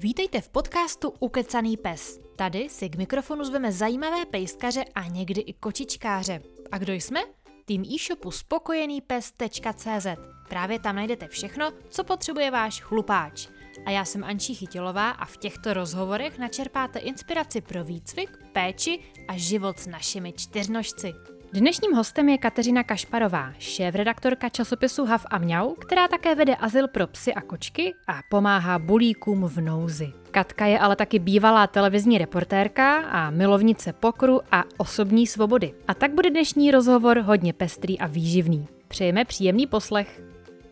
Vítejte v podcastu Ukecaný pes. Tady si k mikrofonu zveme zajímavé pejskaře a někdy i kočičkáře. A kdo jsme? Tým e-shopu spokojenýpes.cz. Právě tam najdete všechno, co potřebuje váš chlupáč. A já jsem Ančí Chytilová a v těchto rozhovorech načerpáte inspiraci pro výcvik, péči a život s našimi čtyřnožci. Dnešním hostem je Kateřina Kašparová, šéf-redaktorka časopisu Hav a Mňau, která také vede azyl pro psy a kočky a pomáhá bulíkům v nouzi. Katka je ale taky bývalá televizní reportérka a milovnice pokru a osobní svobody. A tak bude dnešní rozhovor hodně pestrý a výživný. Přejeme příjemný poslech.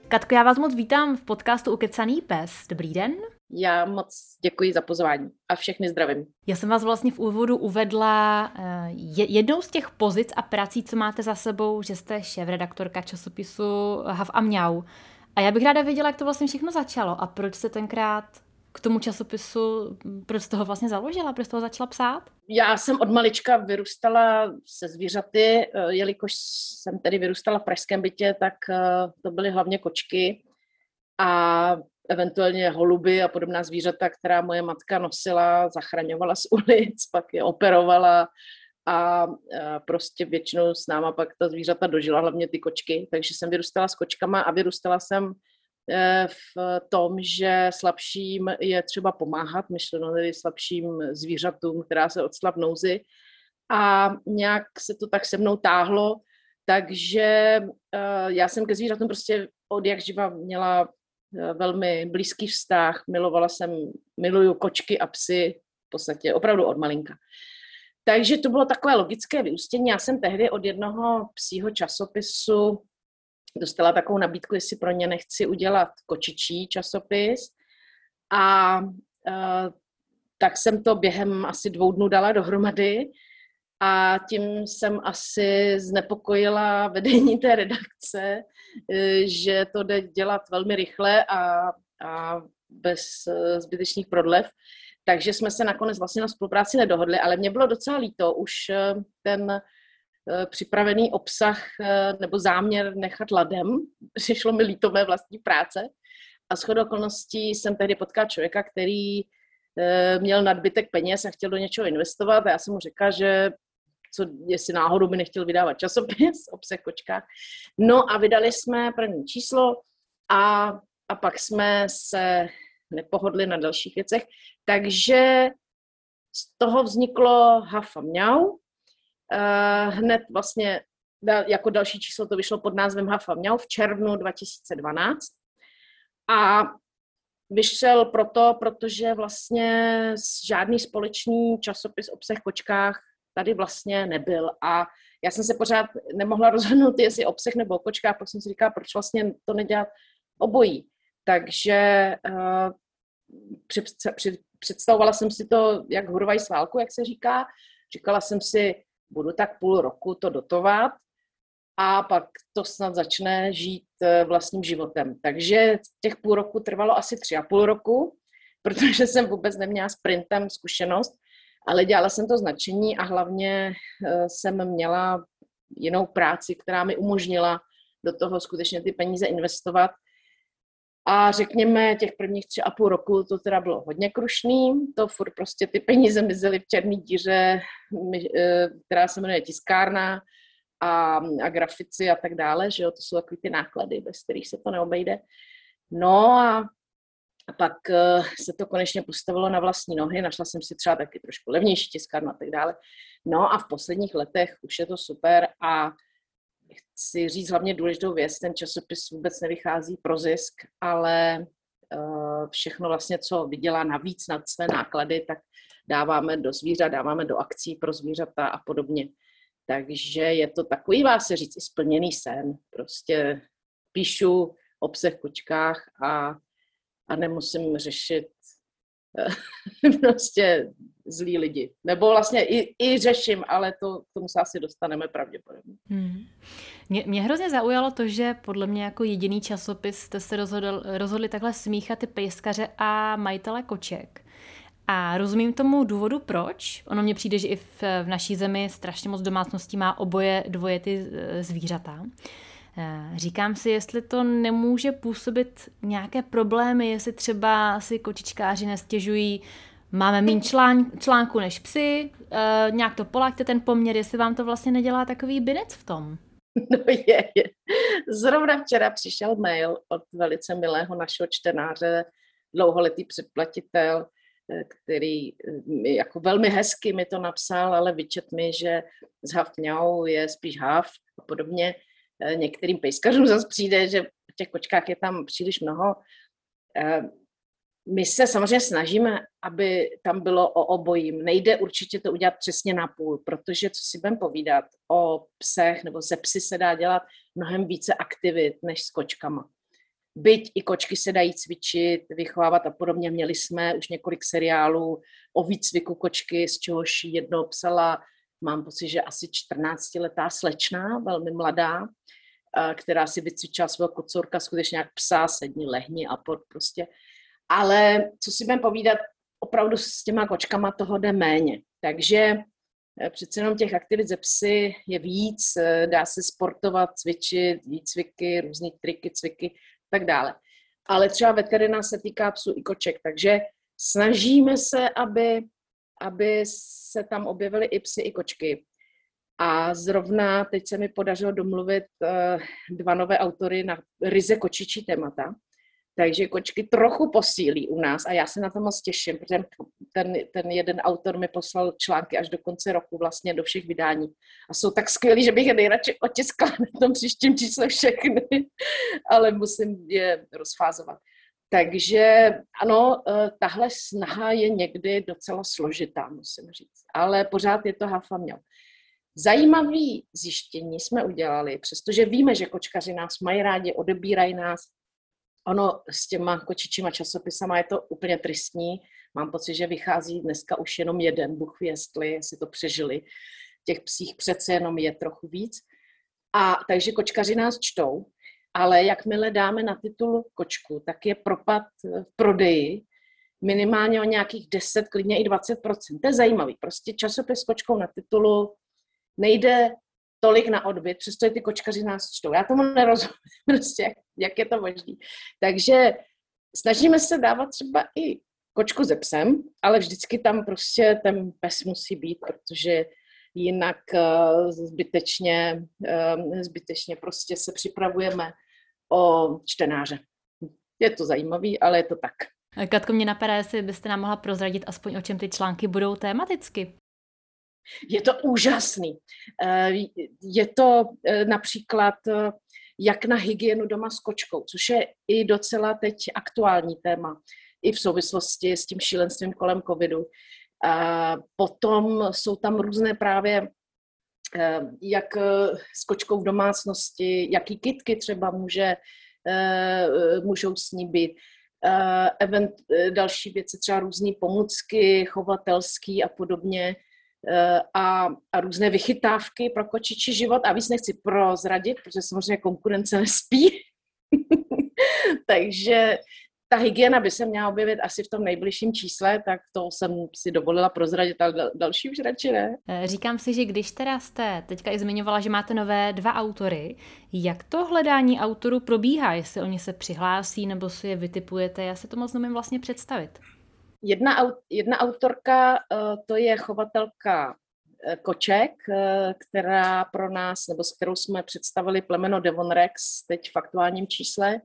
Katko, já vás moc vítám v podcastu Ukecaný pes. Dobrý den. Já moc děkuji za pozvání a všechny zdravím. Já jsem vás vlastně v úvodu uvedla eh, jednou z těch pozic a prací, co máte za sebou, že jste šéf-redaktorka časopisu Hav a Mňau. A já bych ráda věděla, jak to vlastně všechno začalo a proč se tenkrát k tomu časopisu, proč jste ho vlastně založila, proč jste ho začala psát? Já jsem od malička vyrůstala se zvířaty, eh, jelikož jsem tedy vyrůstala v pražském bytě, tak eh, to byly hlavně kočky. A eventuálně holuby a podobná zvířata, která moje matka nosila, zachraňovala z ulic, pak je operovala a prostě většinou s náma pak ta zvířata dožila, hlavně ty kočky, takže jsem vyrůstala s kočkama a vyrůstala jsem e, v tom, že slabším je třeba pomáhat, myšleno tedy slabším zvířatům, která se odstla v nouzi. A nějak se to tak se mnou táhlo, takže e, já jsem ke zvířatům prostě od jak živa měla Eh, velmi blízký vztah, milovala jsem, miluju kočky a psy, v podstatě opravdu od malinka. Takže to bylo takové logické vyústění. Já jsem tehdy od jednoho psího časopisu dostala takovou nabídku, jestli pro ně nechci udělat kočičí časopis. A uh, tak jsem to během asi dvou dnů dala dohromady a tím jsem asi znepokojila vedení té redakce, eh, že to jde dělat velmi rychle a, a bez eh, zbytečných prodlev. Takže jsme se nakonec vlastně na spolupráci nedohodli, ale mě bylo docela líto už eh, ten připravený obsah nebo záměr nechat ladem. Přišlo mi líto mé vlastní práce. A shodou okolností jsem tehdy potkala člověka, který měl nadbytek peněz a chtěl do něčeho investovat a já jsem mu řekla, že co, jestli náhodou by nechtěl vydávat časopis o psech kočkách. No a vydali jsme první číslo a, a pak jsme se nepohodli na dalších věcech. Takže z toho vzniklo Hafa Mňau. Uh, hned vlastně jako další číslo to vyšlo pod názvem Hafa Mňau v červnu 2012. A vyšel proto, protože vlastně žádný společný časopis o psech kočkách tady vlastně nebyl. A já jsem se pořád nemohla rozhodnout, jestli obsah nebo o kočkách, pak jsem si říkala, proč vlastně to nedělat obojí. Takže uh, při, při, představovala jsem si to jak hurvaj sválku, jak se říká. Říkala jsem si, budu tak půl roku to dotovat a pak to snad začne žít eh, vlastním životem. Takže těch půl roku trvalo asi tři a půl roku, protože jsem vůbec neměla sprintem zkušenost ale dělala jsem to značení a hlavně eh, jsem měla jinou práci, která mi umožnila do toho skutečně ty peníze investovat. A řekněme, těch prvních tři a půl roku to teda bylo hodně krušný, to furt prostě ty peníze mizely v černé díře, eh, která se jmenuje tiskárna a, a grafici a tak dále, že jo, to jsou takové ty náklady, bez kterých se to neobejde. No a a pak uh, se to konečně postavilo na vlastní nohy, našla jsem si třeba taky trošku levnější tiskárnu a tak dále. No a v posledních letech už je to super a chci říct hlavně důležitou věc, ten časopis vůbec nevychází pro zisk, ale uh, všechno vlastně, co vydělá navíc nad své náklady, tak dáváme do zvířat, dáváme do akcí pro zvířata a podobně. Takže je to takový, vás se říct, splněný sen. Prostě píšu o psech, kočkách a a nemusím řešit eh, prostě zlí lidi. Nebo vlastně i, i řeším, ale to, k tomu se asi dostaneme pravděpodobně. Hmm. Mě, mě hrozně zaujalo to, že podle mě jako jediný časopis jste se rozhodl, rozhodli takhle smíchat ty pejskaře a majitele koček. A rozumím tomu důvodu, proč. Ono mně přijde, že i v, v naší zemi strašně moc domácností má oboje dvoje ty eh, zvířata. Eh, říkám si, jestli to nemůže působit nějaké problémy, jestli třeba si kočičkáři nestěžují, máme méně člán, článku než psy, uh, nějak to polaďte ten poměr, jestli vám to vlastně nedělá takový binec v tom. No je, je. Zrovna včera přišel mail od velice milého našeho čtenáře, dlouholetý předplatitel, eh, který mi jako velmi hezky mi to napsal, ale vyčet mi, že z Haftňau je spíš hav a podobně. Eh, některým pejskařům zase přijde, že v těch kočkách je tam příliš mnoho. Eh, my se samozřejmě snažíme, aby tam bylo o obojím. Nejde určitě to udělat přesně na půl, protože co si budeme povídat, o psech nebo ze psy se dá dělat mnohem více aktivit než s kočkama. Byť i kočky se dají cvičit, vychovávat a podobně. Měli jsme už několik seriálů o výcviku kočky, z čehož jedno psala, mám pocit, že asi 14-letá slečna, velmi mladá, která si vycvičila svého kocourka skutečně jak psa, sedni, lehni a pod prostě. Ale co si budeme povídat, opravdu s těma kočkama toho jde méně. Takže eh, přece jenom těch aktivit ze psy je víc, eh, dá se sportovat, cvičit, výcviky, různé triky, cviky, tak dále. Ale třeba veterina se týká psů i koček, takže snažíme se, aby, aby se tam objevily i psy, i kočky. A zrovna teď se mi podařilo domluvit uh, dva nové autory na ryze kočičí témata. Takže kočky trochu posílí u nás a já se na to moc těším, protože ten, ten jeden autor mi poslal články až do konce roku vlastně do všech vydání. A jsou tak skvělí, že bych je nejradši otiskla na tom příštím čísle všechny, ale musím je rozfázovat. Takže ano, eh, tahle snaha je někdy docela složitá, musím říct. Ale pořád je to hafa měl. Zajímavý zjištění jsme udělali, přestože víme, že kočkaři nás mají rádi, odebírají nás. Ono s těma kočičíma časopisama je to úplně tristní. Mám pocit, že vychází dneska už jenom jeden, Bůh jestli, jestli to přežili. Těch psích přece jenom je trochu víc. A takže kočkaři nás čtou, ale jakmile dáme na titul kočku, tak je propad v prodeji minimálně o nějakých 10, klidně i 20% To je zajímavý. Prostě časopis s kočkou na titulu nejde tolik na odbyt, přesto ty kočkaři nás čtou. Já tomu nerozumím, prostě, jak, jak je to možné. Takže snažíme se dávat třeba i kočku ze psem, ale vždycky tam prostě ten pes musí být, protože jinak uh, zbytečně, uh, zbytečně prostě se připravujeme o čtenáře. Je to zajímavý, ale je to tak. Katko, mě napadá, jestli byste nám mohla prozradit aspoň o čem ty články budou tematicky. Je to úžasný. Eh, je to eh, například eh, jak na hygienu doma s kočkou, což je i docela teď aktuální téma, i v souvislosti s tím šílenstvím kolem covidu. Potom jsou tam různé právě jak s kočkou v domácnosti, jaký kitky třeba může, můžou s ní být. Event, další věci, třeba různé pomůcky, chovatelský a podobně a, a různé vychytávky pro kočičí život a víc nechci prozradit, protože samozřejmě konkurence nespí. Takže ta hygiena by se měla objevit asi v tom nejbližším čísle, tak to jsem si dovolila prozradit, ale další už radši ne. Eh, říkám si, že když teda jste teďka i zmiňovala, že máte nové dva autory, jak to hledání autorů probíhá, jestli oni se přihlásí nebo si je vytipujete, já se to moc nemím vlastně představit. Jedna, jedna autorka, eh, to je chovatelka eh, Koček, která pro nás, nebo s kterou jsme představili plemeno Devon Rex teď v aktuálním čísle.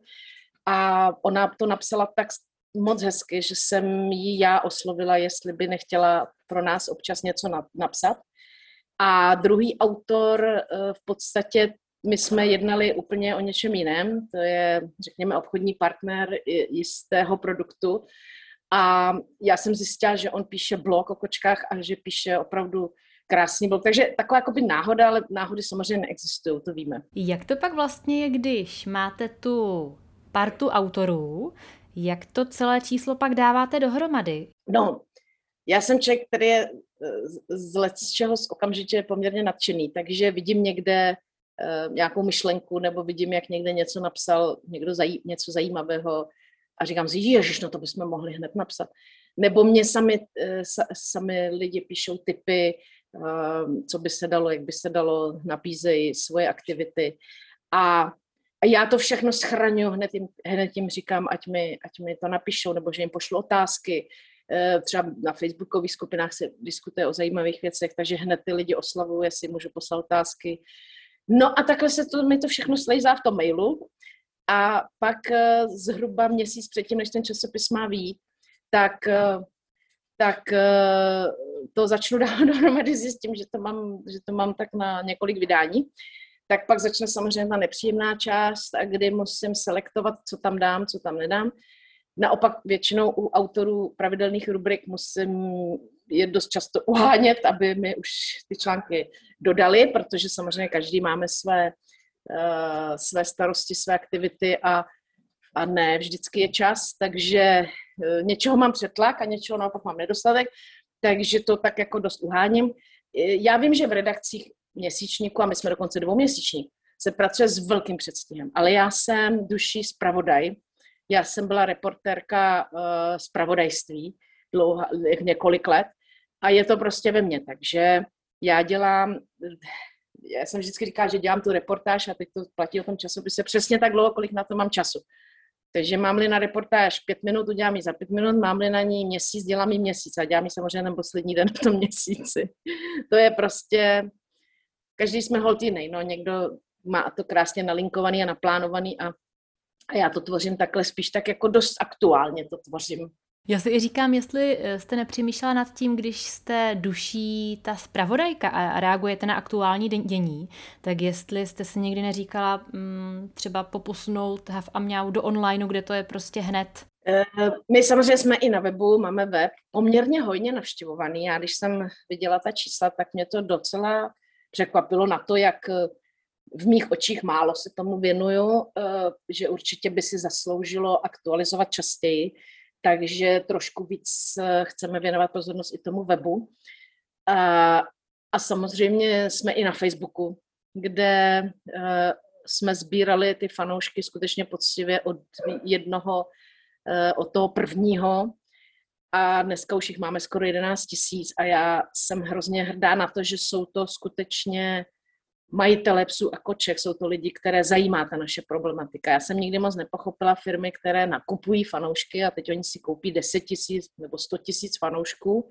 A ona to napsala tak moc hezky, že jsem ji já oslovila, jestli by nechtěla pro nás občas něco napsat. A druhý autor v podstatě my jsme jednali úplně o něčem jiném, to je, řekněme, obchodní partner jistého produktu, a já jsem zjistila, že on píše blog o kočkách a že píše opravdu krásný blog. Takže taková jakoby náhoda, ale náhody samozřejmě neexistují, to víme. Jak to pak vlastně je, když máte tu partu autorů, jak to celé číslo pak dáváte dohromady? No, já jsem člověk, který je eh, z let z čeho okamžitě poměrně nadšený, takže vidím někde uh, nějakou myšlenku nebo vidím, jak někde něco napsal, někdo zají, něco zajímavého, a říkám si, ježiš, no to bychom mohli hned napsat. Nebo mě sami, eh, sami lidi píšou typy, eh, co by se dalo, jak by se dalo, nabízejí svoje aktivity. A a já to všechno schraňuji, hned jim, hned jim říkám, ať mi, ať mi to napíšou, nebo že jim pošlu otázky. Eh, třeba na facebookových skupinách se diskutuje o zajímavých věcech, takže hned ty lidi oslavují, jestli můžu poslat otázky. No a takhle se to, mi to všechno slejzá v tom mailu. A pak eh, zhruba měsíc předtím, než ten časopis má výjít, tak, eh, tak to začnu dávat dohromady, zjistím, že to, mám, že to mám tak na několik vydání tak pak začne samozřejmě ta nepříjemná část, a kdy musím selektovat, co tam dám, co tam nedám. Naopak většinou u autorů pravidelných rubrik musím je dost často uhánět, aby mi už ty články dodali, protože samozřejmě každý máme své, uh, své starosti, své aktivity a, a ne vždycky je čas, takže uh, něčeho mám přetlak a něčeho naopak mám nedostatek, takže to tak jako dost uháním. Já vím, že v redakcích měsíčníku, a my jsme dokonce dvouměsíční, se pracuje s velkým předstihem. Ale já jsem duší zpravodaj, já jsem byla reportérka uh, zpravodajství dlouho, několik let a je to prostě ve mně, takže já dělám, já jsem vždycky říkala, že dělám tu reportáž a teď to platí o tom časopise přesně tak dlouho, kolik na to mám času. Takže mám-li na reportáž pět minut, udělám ji za pět minut, mám-li na ní měsíc, dělám ji měsíc a dělám ji samozřejmě ten poslední den v tom měsíci. To je prostě, každý jsme hold jiný, no někdo má to krásně nalinkovaný a naplánovaný a, a já to tvořím takhle spíš tak jako dost aktuálně to tvořím. Já si i říkám, jestli eh, jste nepřemýšlela nad tím, když jste duší ta zpravodajka a reagujete na aktuální dění, tak jestli jste si někdy neříkala mm, třeba poposunout Hav a Mňau do onlineu, kde to je prostě hned? Eh, my samozřejmě jsme i na webu, máme web, poměrně hojně navštěvovaný. Já když jsem viděla ta čísla, tak mě to docela překvapilo na to, jak eh, v mých očích málo se tomu věnuju, eh, že určitě by si zasloužilo aktualizovat častěji, takže trošku víc eh, chceme věnovat pozornost i tomu webu. A, a samozřejmě jsme i na Facebooku, kde jsme sbírali ty fanoušky skutečně poctivě od jednoho, od toho prvního a dneska už jich máme skoro 11 tisíc a já jsem hrozně hrdá na to, že jsou to skutečně majitele psů a koček, jsou to lidi, které zajímá ta naše problematika. Já jsem nikdy moc nepochopila firmy, které nakupují fanoušky a teď oni si koupí 10 tisíc nebo 100 tisíc fanoušků,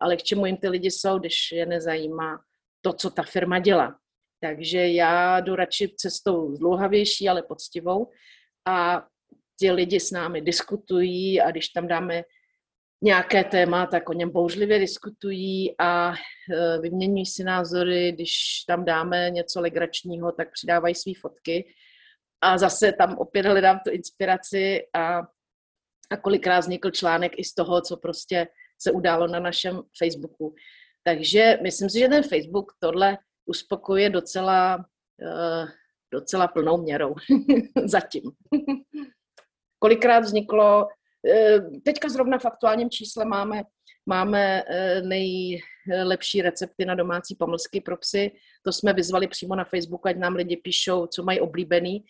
ale k čemu jim ty lidi jsou, když je nezajímá to, co ta firma dělá. Takže já jdu radši cestou zdlouhavější, ale poctivou a ti lidi s námi diskutují a když tam dáme nějaké téma, tak o něm bouřlivě diskutují a e, vyměňují si názory, když tam dáme něco legračního, tak přidávají své fotky a zase tam opět hledám tu inspiraci a, a kolikrát vznikl článek i z toho, co prostě se událo na našem Facebooku. Takže myslím si, že ten Facebook tohle uspokojuje docela, uh, docela plnou měrou zatím. Kolikrát vzniklo teďka zrovna v aktuálním čísle máme, máme eh, nejlepší recepty na domácí pomlsky pro psy. To jsme vyzvali přímo na Facebooku, ať nám lidi píšou, co mají oblíbený.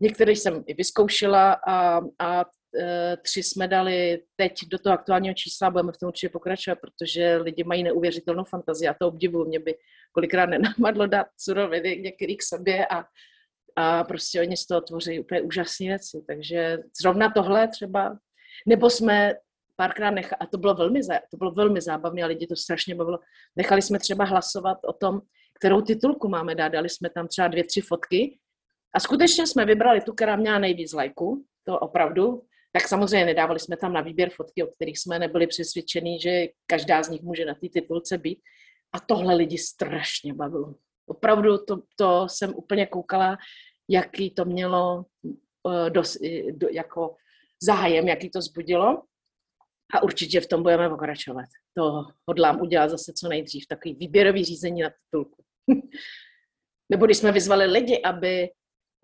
Některé jsem i vyzkoušela a, a eh, tři jsme dali teď do toho aktuálního čísla, budeme v tom určitě pokračovat, protože lidi mají neuvěřitelnou fantazii a to obdivuju. Mě by kolikrát nenapadlo dát suroviny některý k sobě a, a prostě oni z toho tvoří úplně úžasné věci. Takže zrovna tohle třeba nebo jsme párkrát nechali, a to bylo velmi, to bylo velmi zábavné a lidi to strašně bavilo, nechali jsme třeba hlasovat o tom, kterou titulku máme dát, dali jsme tam třeba dvě, tři fotky a skutečně jsme vybrali tu, která měla nejvíc lajků, to opravdu, tak samozřejmě nedávali jsme tam na výběr fotky, o kterých jsme nebyli přesvědčení, že každá z nich může na té titulce být. A tohle lidi strašně bavilo. Opravdu to, to jsem úplně koukala, jaký to mělo uh, dos, do, jako zájem, jaký to zbudilo. A určitě v tom budeme pokračovat. To hodlám udělat zase co nejdřív, takový výběrový řízení na titulku. Nebo když jsme vyzvali lidi, aby,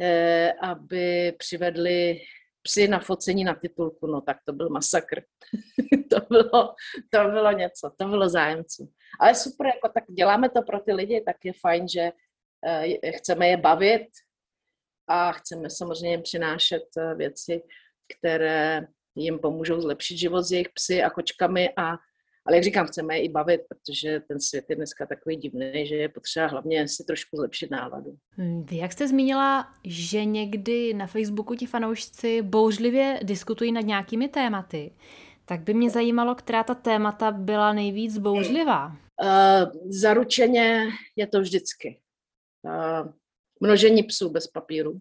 eh, aby přivedli psy na focení na titulku, no tak to byl masakr. to, bylo, to bylo něco, to bylo zájemců. Ale super, jako tak děláme to pro ty lidi, tak je fajn, že eh, chceme je bavit a chceme samozřejmě přinášet eh, věci, které jim pomůžou zlepšit život s jejich psy a kočkami a, Ale jak říkám, chceme je i bavit, protože ten svět je dneska takový divný, že je potřeba hlavně si trošku zlepšit náladu. Hmm, vy, jak jste zmínila, že někdy na Facebooku ti fanoušci bouřlivě diskutují nad nějakými tématy, tak by mě zajímalo, která ta témata byla nejvíc bouřlivá. Uh, zaručeně je to vždycky. Uh, množení psů bez papíru.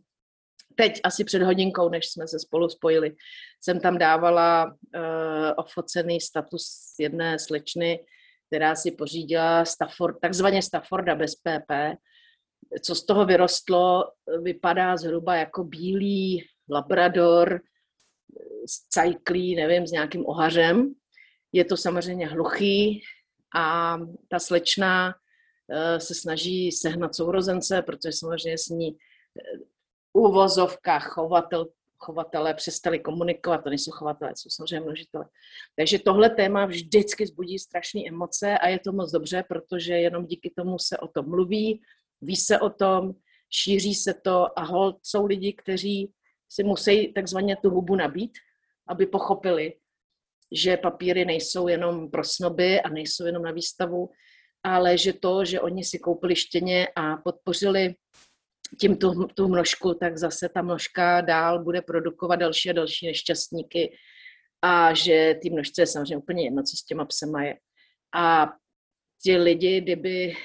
Teď asi před hodinkou, než jsme se spolu spojili, jsem tam dávala uh, ofocený status jedné slečny, která si pořídila Stafford, takzvaně Stafforda bez PP. Co z toho vyrostlo, vypadá zhruba jako bílý labrador, cajklý, nevím, s nějakým ohařem. Je to samozřejmě hluchý a ta slečna eh, se snaží sehnat sourozence, protože samozřejmě s ní uvozovka chovatel, chovatelé přestali komunikovat, to nejsou chovatelé, jsou samozřejmě množitelé. Takže tohle téma vždycky zbudí strašné emoce a je to moc dobře, protože jenom díky tomu se o tom mluví, ví se o tom, šíří se to a hold jsou lidi, kteří si musí takzvaně tu hubu nabít, aby pochopili, že papíry nejsou jenom pro snoby a nejsou jenom na výstavu, ale že to, že oni si koupili štěně a podpořili tím tu, tu množku, tak zase ta množka dál bude produkovat další a další nešťastníky a že ty množce je samozřejmě úplně jedno, co s těma psema je. A ti lidi, kdyby,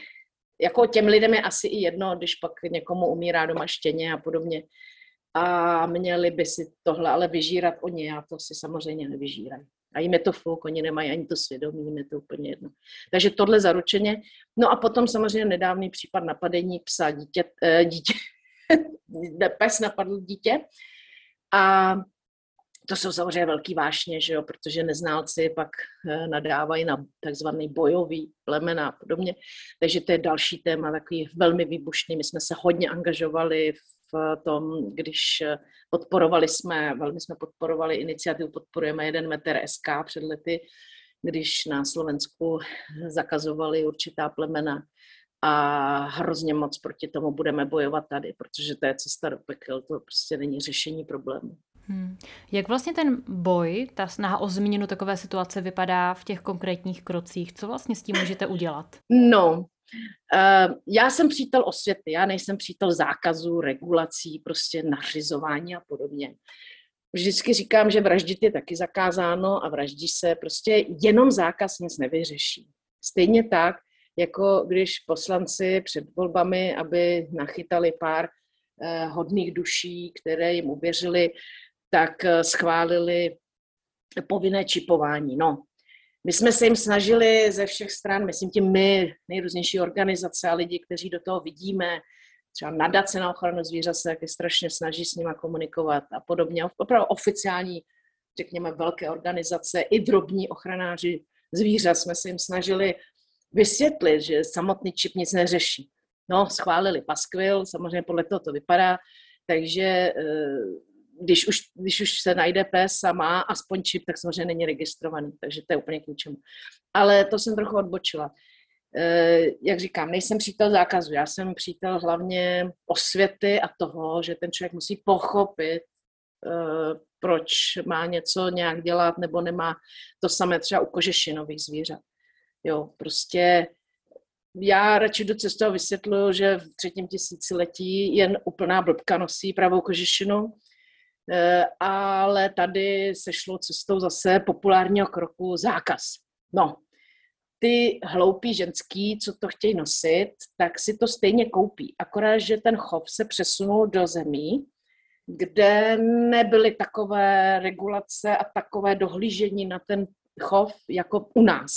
jako těm lidem je asi i jedno, když pak někomu umírá doma štěně a podobně, a měli by si tohle ale vyžírat oni a to si samozřejmě nevyžírají. A jim je to fuk, oni nemají ani to svědomí, jim je to úplně jedno. Takže tohle zaručeně. No a potom samozřejmě nedávný případ napadení psa dítě, eh, dítě pes napadl dítě a to jsou samozřejmě velký vášně, že jo, protože neználci pak eh, nadávají na takzvaný bojový plemena a podobně. Takže to je další téma, takový velmi výbušný. My jsme se hodně angažovali v tom, když podporovali jsme, velmi jsme podporovali iniciativu Podporujeme jeden metr SK před lety, když na Slovensku zakazovali určitá plemena a hrozně moc proti tomu budeme bojovat tady, protože to je cesta do pekel, to prostě není řešení problému. Hmm. Jak vlastně ten boj, ta snaha o změnu takové situace vypadá v těch konkrétních krocích? Co vlastně s tím můžete udělat? No, uh, já jsem přítel osvěty, já nejsem přítel zákazů, regulací, prostě nařizování a podobně. Vždycky říkám, že vraždit je taky zakázáno a vraždí se, prostě jenom zákaz nic nevyřeší. Stejně tak, jako když poslanci před volbami, aby nachytali pár eh, hodných duší, které jim uvěřili, tak eh, schválili povinné čipování. No, my jsme se jim snažili ze všech stran, myslím tím my, nejrůznější organizace a lidi, kteří do toho vidíme, třeba nadace na ochranu zvířat se taky strašně snaží s nimi komunikovat a podobně. Opravdu oficiální, řekněme, velké organizace, i drobní ochranáři zvířat jsme se jim snažili vysvětlit, že samotný čip nic neřeší. No, schválili paskvil, samozřejmě podle toho to vypadá, takže eh, když už, když už se najde pes a má aspoň čip, tak samozřejmě není registrovaný, takže to je úplně k ničemu. Ale to jsem trochu odbočila. E, jak říkám, nejsem přítel zákazu, já jsem přítel hlavně osvěty a toho, že ten člověk musí pochopit, e, proč má něco nějak dělat nebo nemá to samé třeba u kožešinových zvířat. Jo, prostě já radši do cestu a vysvětluju, že v třetím tisíciletí jen úplná blbka nosí pravou kožešinu, ale tady se šlo cestou zase populárního kroku zákaz. No, ty hloupí ženský, co to chtějí nosit, tak si to stejně koupí. Akorát, že ten chov se přesunul do zemí, kde nebyly takové regulace a takové dohlížení na ten chov jako u nás.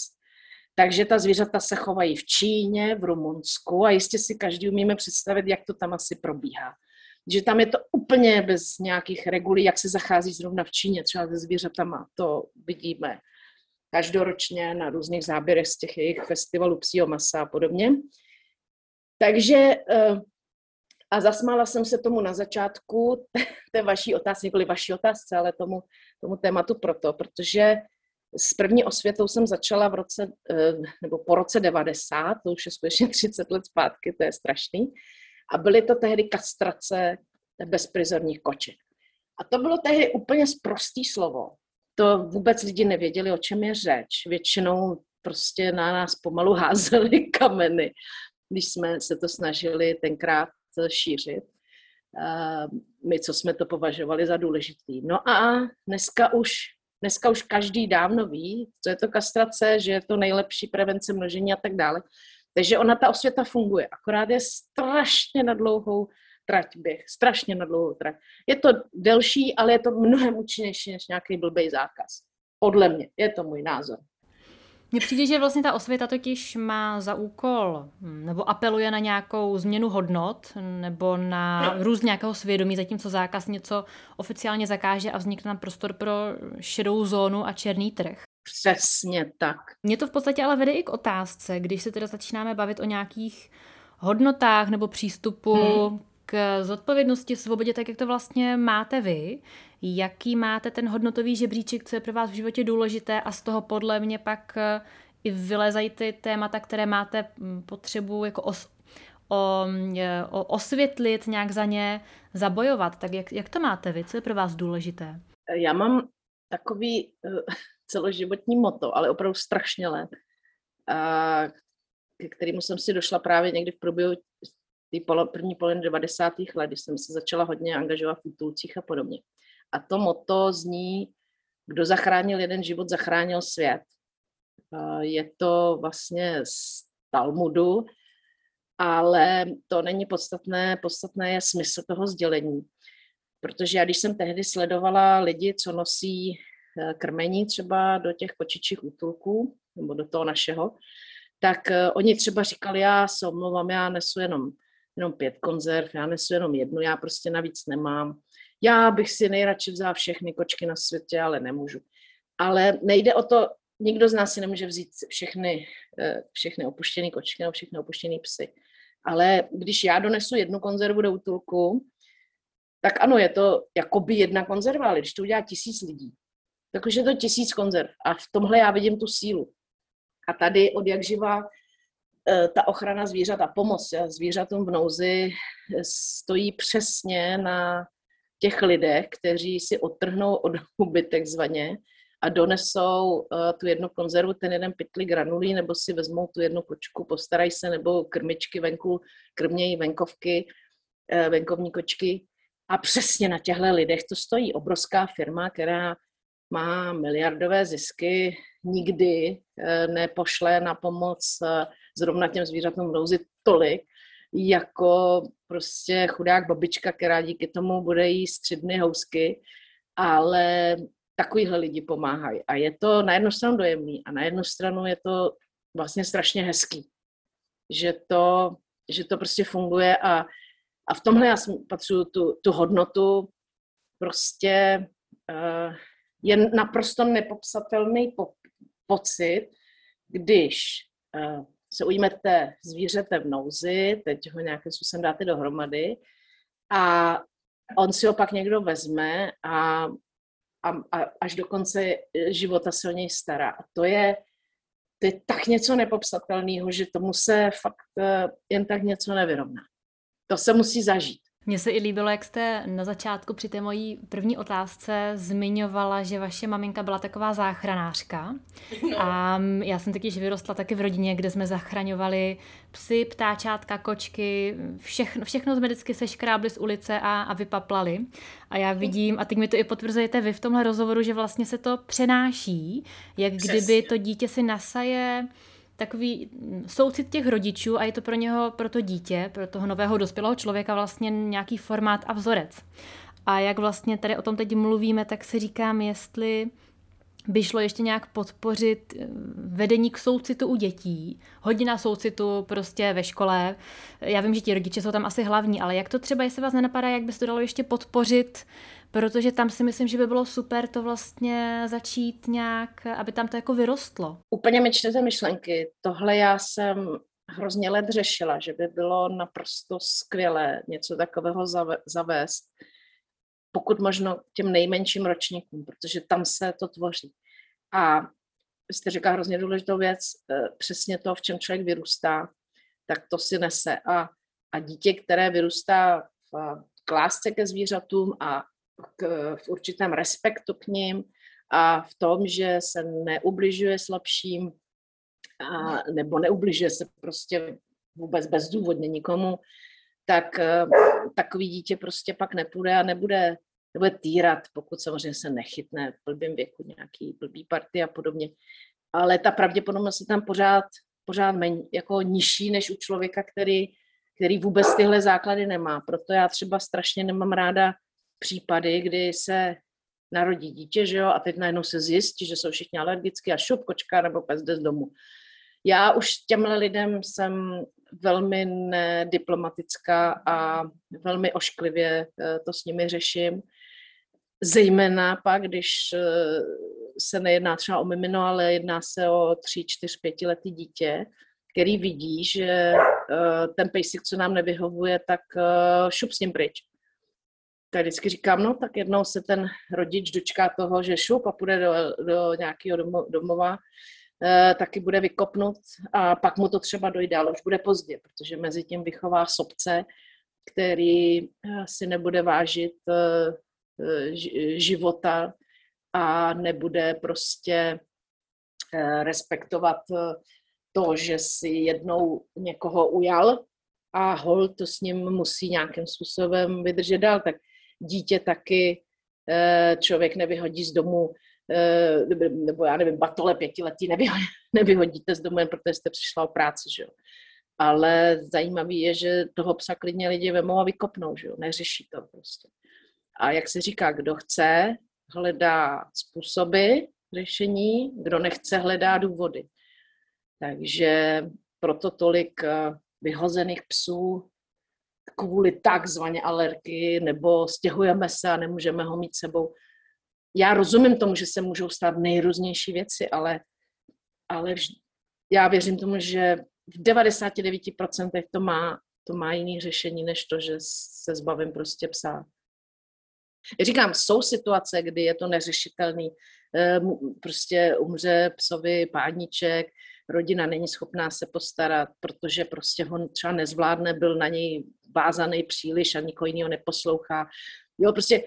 Takže ta zvířata se chovají v Číně, v Rumunsku a jistě si každý umíme představit, jak to tam asi probíhá že tam je to úplně bez nějakých regulí, jak se zachází zrovna v Číně, třeba se zvířatama, to vidíme každoročně na různých záběrech z těch jejich festivalů psího masa a podobně. Takže eh, a zasmála jsem se tomu na začátku té vaší otázky, nikoli vaší otázce, ale tomu, tomu tématu proto, protože s první osvětou jsem začala v roce, eh, nebo po roce 90, to už je skutečně 30 let zpátky, to je strašný. A byly to tehdy kastrace bezprizorních koček. A to bylo tehdy úplně sprostý slovo. To vůbec lidi nevěděli, o čem je řeč. Většinou prostě na nás pomalu házeli kameny, když jsme se to snažili tenkrát šířit. My, co jsme to považovali za důležitý. No a dneska už, dneska už každý dávno ví, co je to kastrace, že je to nejlepší prevence množení a tak dále. Takže ona, ta osvěta funguje, akorát je strašně na dlouhou trať běh, strašně na dlouhou trať. Je to delší, ale je to mnohem účinnější než nějaký blbý zákaz. Podle mě, je to můj názor. Mně přijde, že vlastně ta osvěta totiž má za úkol, nebo apeluje na nějakou změnu hodnot, nebo na růst nějakého svědomí, zatímco zákaz něco oficiálně zakáže a vznikne tam prostor pro šedou zónu a černý trh. Přesně tak. Mě to v podstatě ale vede i k otázce, když se teda začínáme bavit o nějakých hodnotách nebo přístupu hmm. k zodpovědnosti, svobodě, tak jak to vlastně máte vy. Jaký máte ten hodnotový žebříček, co je pro vás v životě důležité a z toho podle mě pak eh, i vylezají ty témata, které máte hm, potřebu jako os, o, eh, o, osvětlit, nějak za ně zabojovat. Tak jak, jak to máte vy? Co je pro vás důležité? Já mám takový uh, celoživotní moto, ale opravdu strašně let, a ke kterému jsem si došla právě někdy v průběhu polo, první poloviny 90. let, když jsem se začala hodně angažovat v útulcích a podobně. A to moto zní, kdo zachránil jeden život, zachránil svět. Je to vlastně z Talmudu, ale to není podstatné. Podstatné je smysl toho sdělení. Protože já, když jsem tehdy sledovala lidi, co nosí krmení třeba do těch kočičích útulků, nebo do toho našeho, tak eh, oni třeba říkali, já se omlouvám, já nesu jenom, jenom pět konzerv, já nesu jenom jednu, já prostě navíc nemám. Já bych si nejradši vzal všechny kočky na světě, ale nemůžu. Ale nejde o to, nikdo z nás si nemůže vzít všechny, eh, všechny opuštěné kočky nebo všechny opuštěné psy. Ale když já donesu jednu konzervu do útulku, tak ano, je to jakoby jedna konzerva, ale když to udělá tisíc lidí, tak už je to tisíc konzerv. A v tomhle já vidím tu sílu. A tady od jak živa eh, ta ochrana zvířat a pomoc zvířatům v nouzi stojí přesně na těch lidech, kteří si odtrhnou od huby takzvaně a donesou tu jednu konzervu, ten jeden pytli granulí, nebo si vezmou tu jednu kočku, postarají se, nebo krmičky venku, krmějí venkovky, venkovní kočky. A přesně na těchto lidech to stojí obrovská firma, která má miliardové zisky, nikdy uh, nepošle na pomoc uh, zrovna těm zvířatům nouzi tolik, jako prostě chudák babička, která díky tomu bude jíst tři dny housky, ale takovýhle lidi pomáhají. A je to na jednu stranu dojemný a na jednu stranu je to vlastně strašně hezký, že to, že to prostě funguje a, a v tomhle já patřu tu, tu hodnotu prostě uh, je naprosto nepopsatelný po, pocit, když uh, se ujmete zvířete v nouzi, teď ho nějakým způsobem dáte dohromady a on si ho pak někdo vezme a, a, a až do konce života se o něj stará. A to je, to je tak něco nepopsatelného, že tomu se fakt eh, jen tak něco nevyrovná. To se musí zažít. Mně se i líbilo, jak jste na začátku při té mojí první otázce zmiňovala, že vaše maminka byla taková záchranářka. No. A já jsem taky vyrostla taky v rodině, kde jsme zachraňovali psy, ptáčátka, kočky, všechno, všechno jsme vždycky seškrábli z ulice a, a vypaplali. A já vidím, a teď mi to i potvrzujete vy v tomhle rozhovoru, že vlastně se to přenáší, jak Přesně. kdyby to dítě si nasaje takový soucit těch rodičů a je to pro něho, pro to dítě, pro toho nového dospělého člověka vlastně nějaký formát a vzorec. A jak vlastně tady o tom teď mluvíme, tak si říkám, jestli by šlo ještě nějak podpořit eh, vedení k soucitu u dětí, hodina soucitu prostě ve škole. Já vím, že ti rodiče jsou tam asi hlavní, ale jak to třeba, jestli vás nenapadá, jak by se to dalo ještě podpořit protože tam si myslím, že by bylo super to vlastně začít nějak, aby tam to jako vyrostlo. Úplně mi čtete myšlenky. Tohle já jsem hrozně let řešila, že by bylo naprosto skvělé něco takového zavést, pokud možno těm nejmenším ročníkům, protože tam se to tvoří. A jste říká hrozně důležitou věc, eh, přesně to, v čem člověk vyrůstá, tak to si nese. A, a dítě, které vyrůstá v, k lásce ke zvířatům a k, v určitém respektu k ním a v tom, že se neubližuje slabším, a, nebo neubližuje se prostě vůbec bezdůvodně nikomu, tak eh, takový dítě prostě pak nepůjde a nebude, nebude týrat, pokud samozřejmě se nechytne v blbým věku nějaký blbý party a podobně. Ale ta pravděpodobnost je tam pořád, pořád méně, jako nižší než u člověka, který, který vůbec tyhle základy nemá. Proto já třeba strašně nemám ráda případy, kdy se narodí dítě, že jo, a teď najednou se zjistí, že jsou všichni alergicky a šup, kočka nebo pes jde z domu. Já už těmhle lidem jsem velmi nediplomatická a velmi ošklivě eh, to s nimi řeším. Zejména pak, když eh, se nejedná třeba o mimino, ale jedná se o tři, čtyř, pětiletý dítě, který vidí, že eh, ten pejsik, co nám nevyhovuje, tak šup s ním pryč. Tak vždycky říkám, no tak jednou se ten rodič dočká toho, že šup a půjde do, do nějakého domova Eh, taky bude vykopnut a pak mu to třeba dojde, ale už bude pozdě, protože mezi tím vychová sobce, který eh, si nebude vážit eh, života a nebude prostě respektovat to, že si jednou někoho ujal a hol to s ním musí nějakým způsobem vydržet dál. Tak dítě taky člověk nevyhodí z domu Eh, nebo já nevím, batole pětiletí nevyhodíte z domu jen protože jste přišla o práci, že jo. Ale zajímavý je, že toho psa klidně lidi vemou a vykopnou, že jo, neřeší to prostě. A jak se říká, kdo chce, hledá způsoby řešení, kdo nechce, hledá důvody. Takže proto tolik eh, vyhozených psů kvůli takzvaně alergii, nebo stěhujeme se a nemůžeme ho mít sebou já rozumím tomu, že se můžou stát nejrůznější věci, ale, ale já věřím tomu, že v 99% to má, to má jiný řešení, než to, že se zbavím prostě psa. Říkám, jsou situace, kdy je to neřešitelný. Ehm, prostě umře psovi páníček, rodina není schopná se postarat, protože prostě ho třeba nezvládne, byl na něj vázaný příliš a nikoho jiného neposlouchá. Jo, prostě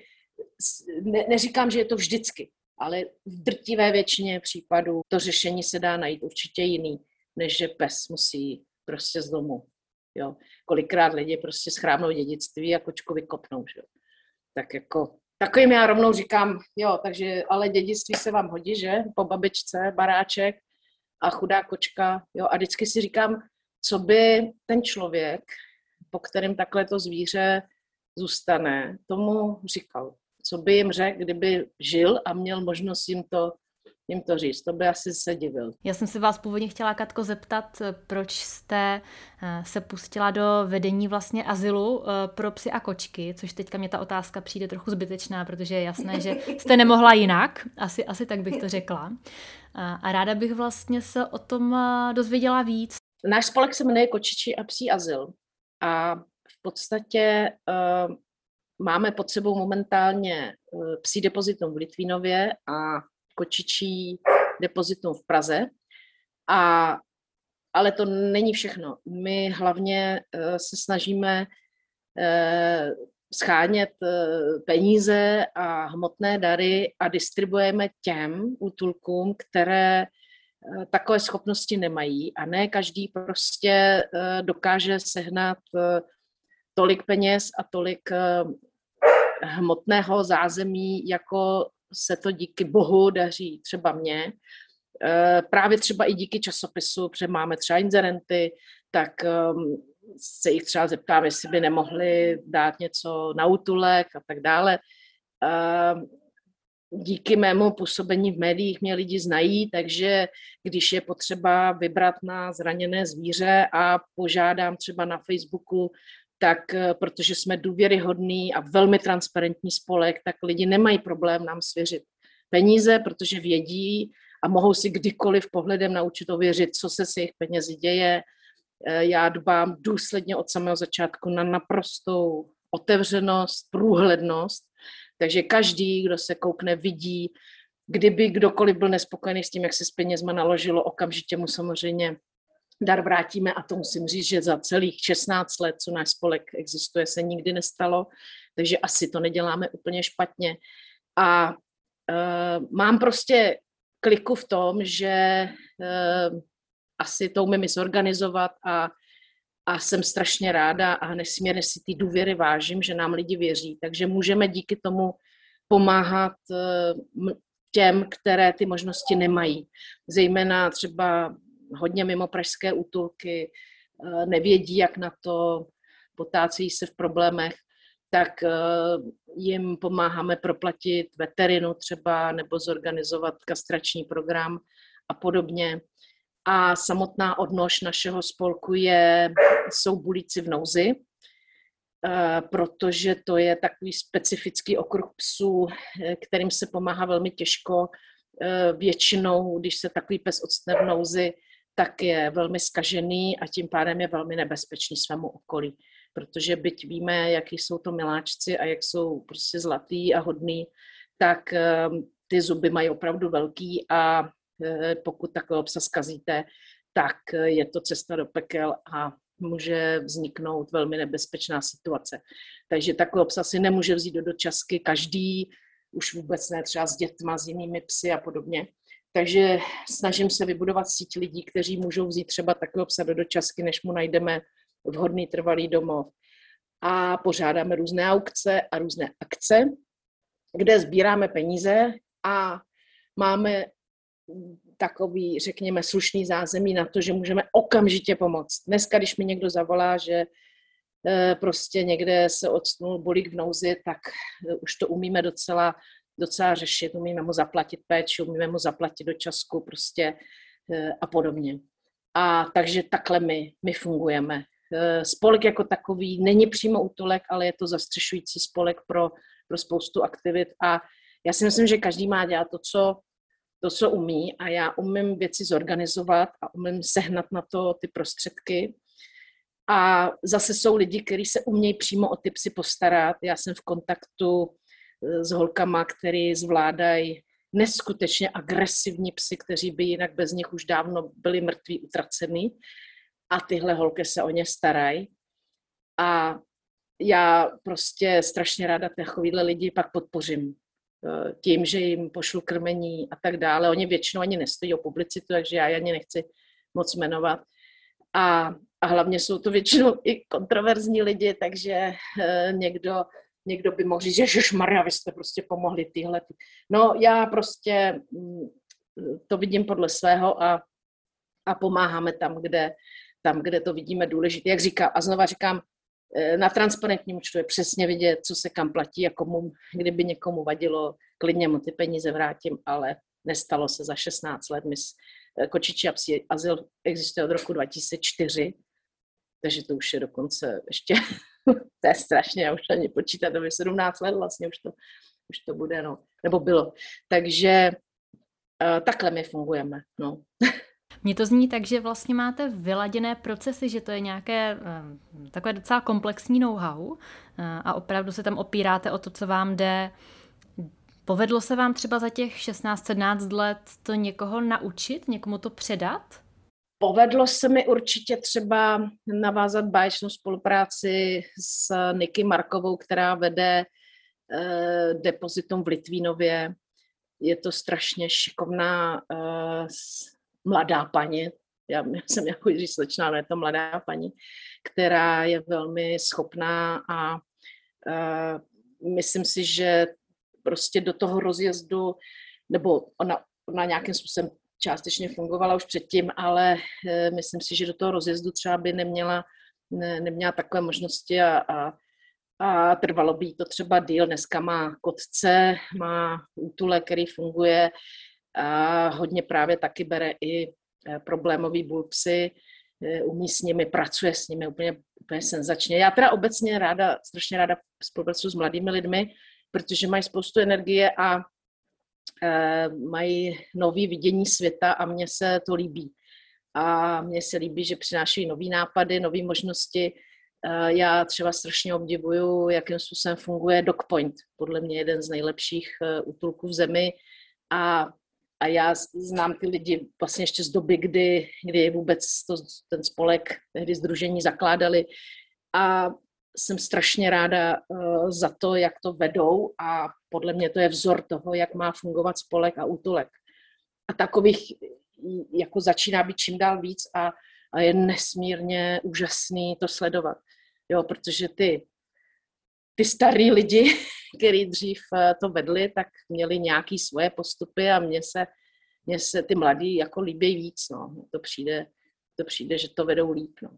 ne, neříkám, že je to vždycky, ale v drtivé většině případů to řešení se dá najít určitě jiný, než že pes musí prostě z domu. Jo. Kolikrát lidi prostě schrámnou dědictví a kočku vykopnou. Že? Tak jako takovým já rovnou říkám, jo, takže ale dědictví se vám hodí, že? Po babičce, baráček a chudá kočka, jo, a vždycky si říkám, co by ten člověk, po kterém takhle to zvíře zůstane, tomu říkal. Co by jim řekl, kdyby žil a měl možnost jim to jim to říct. To by asi se divil. Já jsem se vás původně chtěla, Katko, zeptat, proč jste eh, se pustila do vedení vlastně azylu eh, pro psy a kočky, což teďka mě ta otázka přijde trochu zbytečná, protože je jasné, že jste nemohla jinak, asi, asi tak bych to řekla. A ráda bych vlastně se o tom eh, dozvěděla víc. Náš spolek se jmenuje Kočičí a psí azyl a v podstatě Máme pod sebou momentálně eh, psí depozitum v Litvínově a kočičí depozitum v Praze. A, ale to není všechno. My hlavně eh, se snažíme eh, schánět peníze a hmotné dary a distribuujeme těm útulkům, které takové schopnosti nemají a ne každý prostě dokáže sehnat tolik peněz a tolik eh, hmotného zázemí, jako se to díky bohu daří třeba mně. Eh, právě třeba i díky časopisu, protože máme třeba inzerenty, tak ehm, se jich třeba zeptám, jestli by nemohli dát něco na útulek a tak dále. Ehm, díky mému působení v médiích mě lidi znají, takže když je potřeba vybrat na zraněné zvíře a požádám třeba na Facebooku tak eh, protože jsme důvěryhodný a velmi transparentní spolek, tak lidi nemají problém nám svěřit peníze, protože vědí a mohou si kdykoliv pohledem na účet ověřit, co se s jejich penězi děje. Eh, já dbám důsledně od samého začátku na naprostou otevřenost, průhlednost, takže každý, kdo se koukne, vidí, kdyby kdokoliv byl nespokojený s tím, jak se s penězma naložilo, okamžitě mu samozřejmě dar vrátíme a to musím říct, že za celých 16 let, co náš spolek existuje, se nikdy nestalo, takže asi to neděláme úplně špatně. A uh, mám prostě kliku v tom, že uh, asi to umím i zorganizovat a, a jsem strašně ráda a nesmírně si ty důvěry vážím, že nám lidi věří. Takže můžeme díky tomu pomáhat eh, těm, které ty možnosti nemají. Zejména třeba hodně mimo pražské útulky, eh, nevědí, jak na to, potácejí se v problémech, tak eh, jim pomáháme proplatit veterinu třeba nebo zorganizovat kastrační program a podobně. A samotná odnož našeho spolku je, jsou bulíci v nouzi, eh, protože to je takový specifický okruh psů, kterým se pomáhá velmi těžko. Většinou, když se takový pes odstne v nouzi, tak je velmi skažený a tím pádem je velmi nebezpečný svému okolí protože byť víme, jaký jsou to miláčci a jak jsou prostě zlatý a hodný, tak ehm, ty zuby mají opravdu velký a eh, pokud takového psa zkazíte, tak eh, je to cesta do pekel a může vzniknout velmi nebezpečná situace. Takže takového psa si nemůže vzít do dočasky každý, už vůbec ne třeba s dětma, s jinými psy a podobně. Takže snažím se vybudovat síť lidí, kteří můžou vzít třeba takového psa do dočasky, než mu najdeme vhodný trvalý domov. A pořádáme různé aukce a různé akce, kde sbíráme peníze a máme takový, řekněme, slušný zázemí na to, že můžeme okamžitě pomoct. Dneska, když mi někdo zavolá, že eh, prostě někde se odstnul bolík v nouzi, tak už to umíme docela, docela řešit, umíme mu zaplatit péči, umíme mu zaplatit do časku prostě eh, a podobně. A takže takhle my, my fungujeme. Eh, spolek jako takový není přímo útulek, ale je to zastřešující spolek pro, pro spoustu aktivit a já si myslím, že každý má dělat to, co, to, co umí a já umím věci zorganizovat a umím sehnat na to ty prostředky. A zase jsou lidi, kteří se umějí přímo o ty psy postarat. Já jsem v kontaktu s holkama, který zvládají neskutečně agresivní psy, kteří by jinak bez nich už dávno byli mrtví, utracený a tyhle holky se o ně starají. A já prostě strašně ráda takovýhle lidi pak podpořím eh, tím, že jim pošlu krmení a tak dále. Oni většinou ani nestojí o publicitu, takže já ani nechci moc jmenovat. A, a hlavně jsou to většinou i kontroverzní lidi, takže uh, někdo, někdo by mohl říct, že Maria, vy jste prostě pomohli tyhle. No já prostě mm, to vidím podle svého a, a pomáháme tam, kde, tam, kde to vidíme důležité. Jak říkám, a znova říkám, eh, na transparentním účtu je přesně vidět, co se kam platí a komu, kdyby někomu vadilo, klidně mu ty peníze vrátím, ale nestalo se za 16 let. My, eh, Kočiči a psi azyl existuje od roku 2004, takže to už je dokonce ještě, to je strašně, já už ani počítat, to je 17 let vlastně už to, už to bude, no, nebo bylo. Takže uh, takhle my fungujeme, no. Mně to zní tak, že vlastně máte vyladěné procesy, že to je nějaké eh, takové docela komplexní know-how eh, a opravdu se tam opíráte o to, co vám jde. Povedlo se vám třeba za těch 16-17 let to někoho naučit, někomu to předat? Povedlo se mi určitě třeba navázat báječnou spolupráci s Niky Markovou, která vede eh, depozitum v Litvínově. Je to strašně šikovná eh, mladá paní, já, já jsem jako Jiří Slečná, ale je to mladá paní, která je velmi schopná a uh, myslím si, že prostě do toho rozjezdu, nebo ona, ona nějakým způsobem částečně fungovala už předtím, ale uh, myslím si, že do toho rozjezdu třeba by neměla, ne, neměla takové možnosti a, a, a trvalo by to třeba díl. Dneska má kotce, má útule, který funguje, a hodně právě taky bere i eh, problémový bulpsy, eh, umí s nimi, pracuje s nimi úplně, úplně senzačně. Já teda obecně ráda, strašně ráda spolupracuji s mladými lidmi, protože mají spoustu energie a mají nový vidění světa a mně se to líbí. A mně se líbí, že přinášejí nové nápady, nové možnosti. E, já třeba strašně obdivuju, jakým způsobem funguje DocPoint. Podle mě jeden z nejlepších e, útulků v zemi. A a já znám ty lidi vlastně ještě z doby, kdy, kdy vůbec to, ten spolek, tehdy združení zakládali a jsem strašně ráda uh, za to, jak to vedou a podle mě to je vzor toho, jak má fungovat spolek a útulek. A takových jako začíná být čím dál víc a, a je nesmírně úžasný to sledovat. Jo, protože ty, ty starý lidi, kteří dřív eh, to vedli, tak měli nějaké svoje postupy a mně se, mně se ty mladí jako líbí víc. No. To přijde, to přijde, že to vedou líp. No.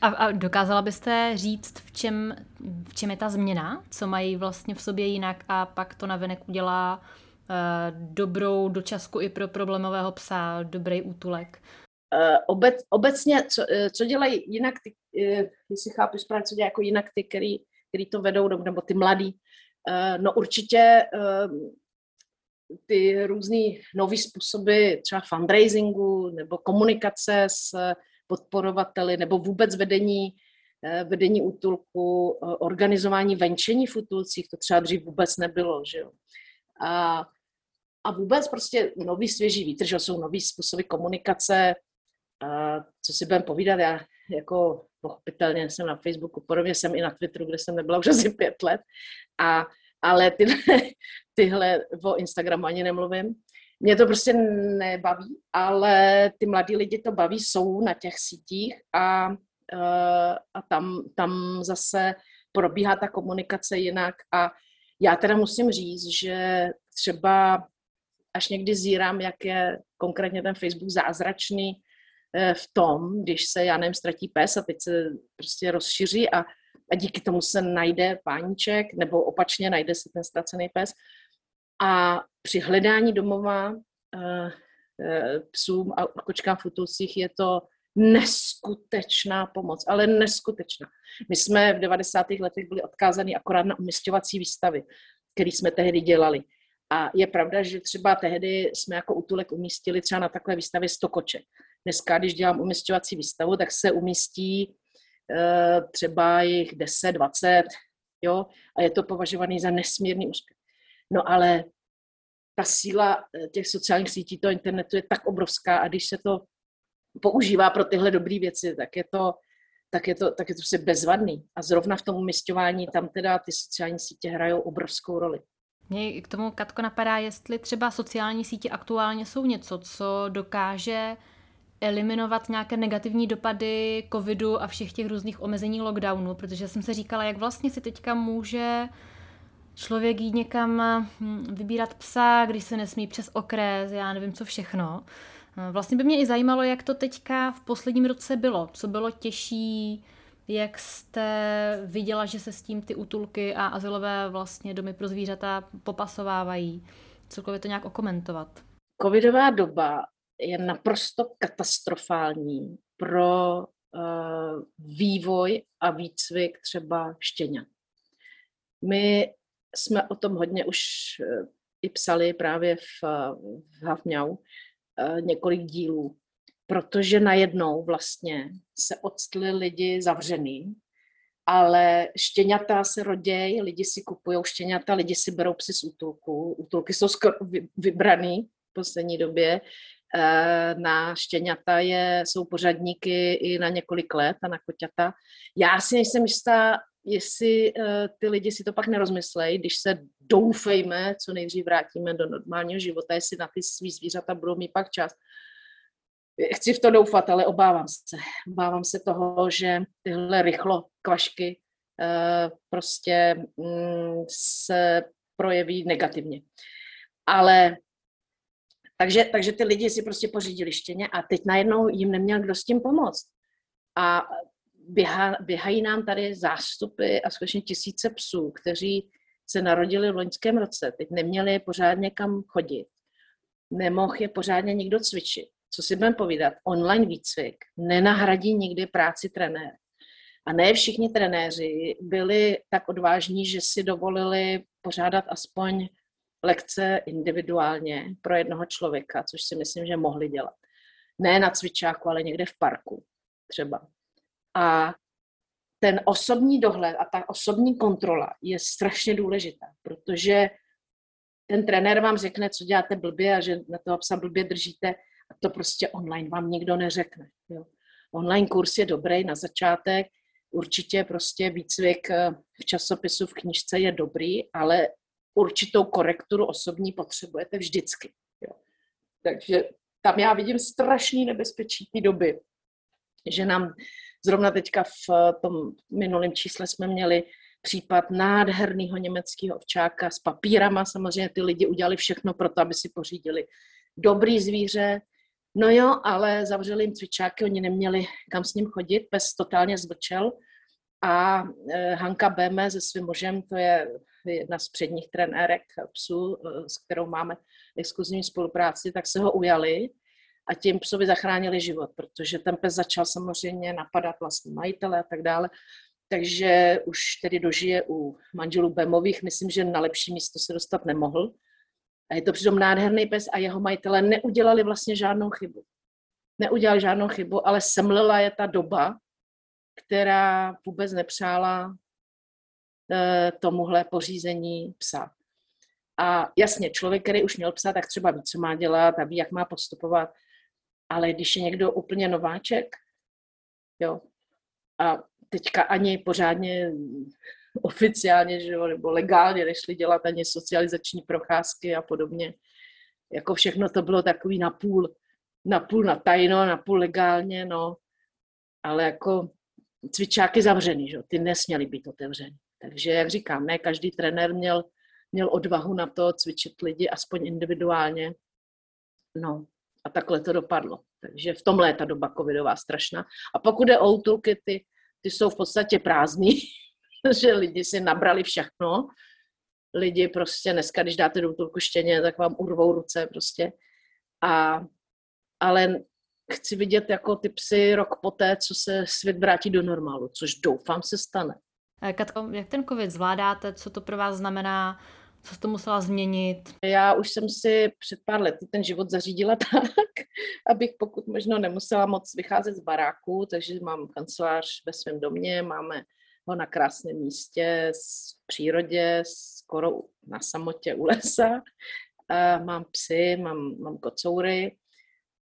A, a dokázala byste říct, v čem, v čem je ta změna? Co mají vlastně v sobě jinak a pak to navenek udělá uh, dobrou dočasku i pro problémového psa, dobrý útulek? Uh, obec, obecně, co, uh, co dělají jinak ty, uh, jestli chápu správně, co dělají jako jinak ty, který, který to vedou, nebo ty mladí, uh, no určitě uh, ty různé nové způsoby třeba fundraisingu nebo komunikace s podporovateli nebo vůbec vedení, eh, vedení útulku, eh, organizování venčení v útulcích, to třeba dřív vůbec nebylo, že jo. A, a vůbec prostě nový svěží vítr, že jsou nový způsoby komunikace, a co si budeme povídat, já jako pochopitelně jsem na Facebooku, podobně jsem i na Twitteru, kde jsem nebyla už asi pět let, a ale tyhle, tyhle o Instagramu ani nemluvím. Mě to prostě nebaví, ale ty mladí lidi to baví, jsou na těch sítích a, eh, a tam, tam zase probíhá ta komunikace jinak a já teda musím říct, že třeba až někdy zírám, jak je konkrétně ten Facebook zázračný eh, v tom, když se, já nevím, ztratí pes a teď se prostě rozšíří a a díky tomu se najde páníček, nebo opačně najde se ten ztracený pes. A při hledání domova uh, uh, psům a kočkám v futulcích je to neskutečná pomoc, ale neskutečná. My jsme v 90. letech byli odkázaní akorát na umistěvací výstavy, které jsme tehdy dělali. A je pravda, že třeba tehdy jsme jako útulek umístili třeba na takové výstavě 100 koček. Dneska, když dělám umistěvací výstavu, tak se umístí Eh, třeba jich 10, 20, jo, a je to považovaný za nesmírný úspěch. No ale ta síla eh, těch sociálních sítí, toho internetu je tak obrovská a když se to používá pro tyhle dobré věci, tak je to, tak je to, tak je to prostě bezvadný. A zrovna v tom umistování tam teda ty sociální sítě hrajou obrovskou roli. Mě k tomu, Katko, napadá, jestli třeba sociální sítě aktuálně jsou něco, co dokáže eliminovat nějaké negativní dopady covidu a všech těch různých omezení lockdownu, protože jsem se říkala, jak vlastně si teďka může člověk jít někam hm, vybírat psa, když se nesmí přes okres, já nevím co všechno. Vlastně by mě i zajímalo, jak to teďka v posledním roce bylo, co bylo těžší, jak jste viděla, že se s tím ty útulky a azylové vlastně domy pro zvířata popasovávají. Celkově to nějak okomentovat. Covidová doba je naprosto katastrofální pro uh, vývoj a výcvik třeba štěňat. My jsme o tom hodně už uh, i psali právě v, v Havňau uh, několik dílů, protože najednou vlastně se odstli lidi zavřený, ale štěňata se rodějí, lidi si kupují štěňata, lidi si berou psy z útulku, útulky jsou skoro vybraný v poslední době, Eh, na štěňata je, jsou pořadníky i na několik let a na koťata. Já si nejsem jistá, jestli uh, ty lidi si to pak nerozmyslejí, když se doufejme, co nejdřív vrátíme do normálního života, jestli na ty svý zvířata budou mít pak čas. Chci v to doufat, ale obávám se. Obávám se toho, že tyhle rychlo kvašky uh, prostě um, se projeví negativně. Ale takže, takže ty lidi si prostě pořídili štěně a teď najednou jim neměl kdo s tím pomoct. A běha, běhají nám tady zástupy a skutečně tisíce psů, kteří se narodili v loňském roce, teď neměli pořádně kam chodit, nemohl je pořádně nikdo cvičit. Co si budeme povídat, online výcvik nenahradí nikdy práci trenéra. A ne všichni trenéři byli tak odvážní, že si dovolili pořádat aspoň lekce individuálně pro jednoho člověka, což si myslím, že mohli dělat. Ne na cvičáku, ale někde v parku třeba. A ten osobní dohled a ta osobní kontrola je strašně důležitá, protože ten trenér vám řekne, co děláte blbě a že na toho psa blbě držíte a to prostě online vám nikdo neřekne. Jo. Online kurz je dobrý na začátek, určitě prostě výcvik eh, v časopisu, v knižce je dobrý, ale určitou korekturu osobní potřebujete vždycky. Jo. Takže tam já vidím strašný nebezpečí té doby, že nám zrovna teďka v tom minulém čísle jsme měli případ nádherného německého ovčáka s papírama. Samozřejmě ty lidi udělali všechno pro to, aby si pořídili dobrý zvíře. No jo, ale zavřeli jim cvičáky, oni neměli kam s ním chodit, pes totálně zvlčel. A e, Hanka Beme se svým mužem, to je jedna z předních trenérek psů, e, s kterou máme exkluzivní spolupráci, tak se ho ujali a tím psovi zachránili život, protože ten pes začal samozřejmě napadat vlastní majitele a tak dále. Takže už tedy dožije u manželů Bemových, myslím, že na lepší místo se dostat nemohl. A je to přitom nádherný pes a jeho majitele neudělali vlastně žádnou chybu. Neudělali žádnou chybu, ale semlila je ta doba, která vůbec nepřála e, tomuhle pořízení psa. A jasně, člověk, který už měl psa, tak třeba ví, co má dělat a ví, jak má postupovat. Ale když je někdo úplně nováček, jo, a teďka ani pořádně oficiálně, že jo, nebo legálně nešli dělat ani socializační procházky a podobně. Jako všechno to bylo takový napůl, napůl na tajno, napůl legálně, no. Ale jako cvičáky zavřený, že ty nesměly být otevřený. Takže, jak říkám, ne každý trenér měl, měl odvahu na to cvičit lidi aspoň individuálně. No, a takhle to dopadlo. Takže v tomhle je ta doba covidová strašná. A pokud je o útulky, ty, ty jsou v podstatě prázdný, že lidi si nabrali všechno. Lidi prostě dneska, když dáte do útulku štěně, tak vám urvou ruce prostě. A, ale chci vidět jako ty psy rok poté, co se svět vrátí do normálu, což doufám se stane. Katko, jak ten covid zvládáte? Co to pro vás znamená? Co jste musela změnit? Já už jsem si před pár lety ten život zařídila tak, abych pokud možno nemusela moc vycházet z baráku, takže mám kancelář ve svém domě, máme ho na krásném místě, v přírodě, skoro na samotě u lesa. Mám psy, mám, mám kocoury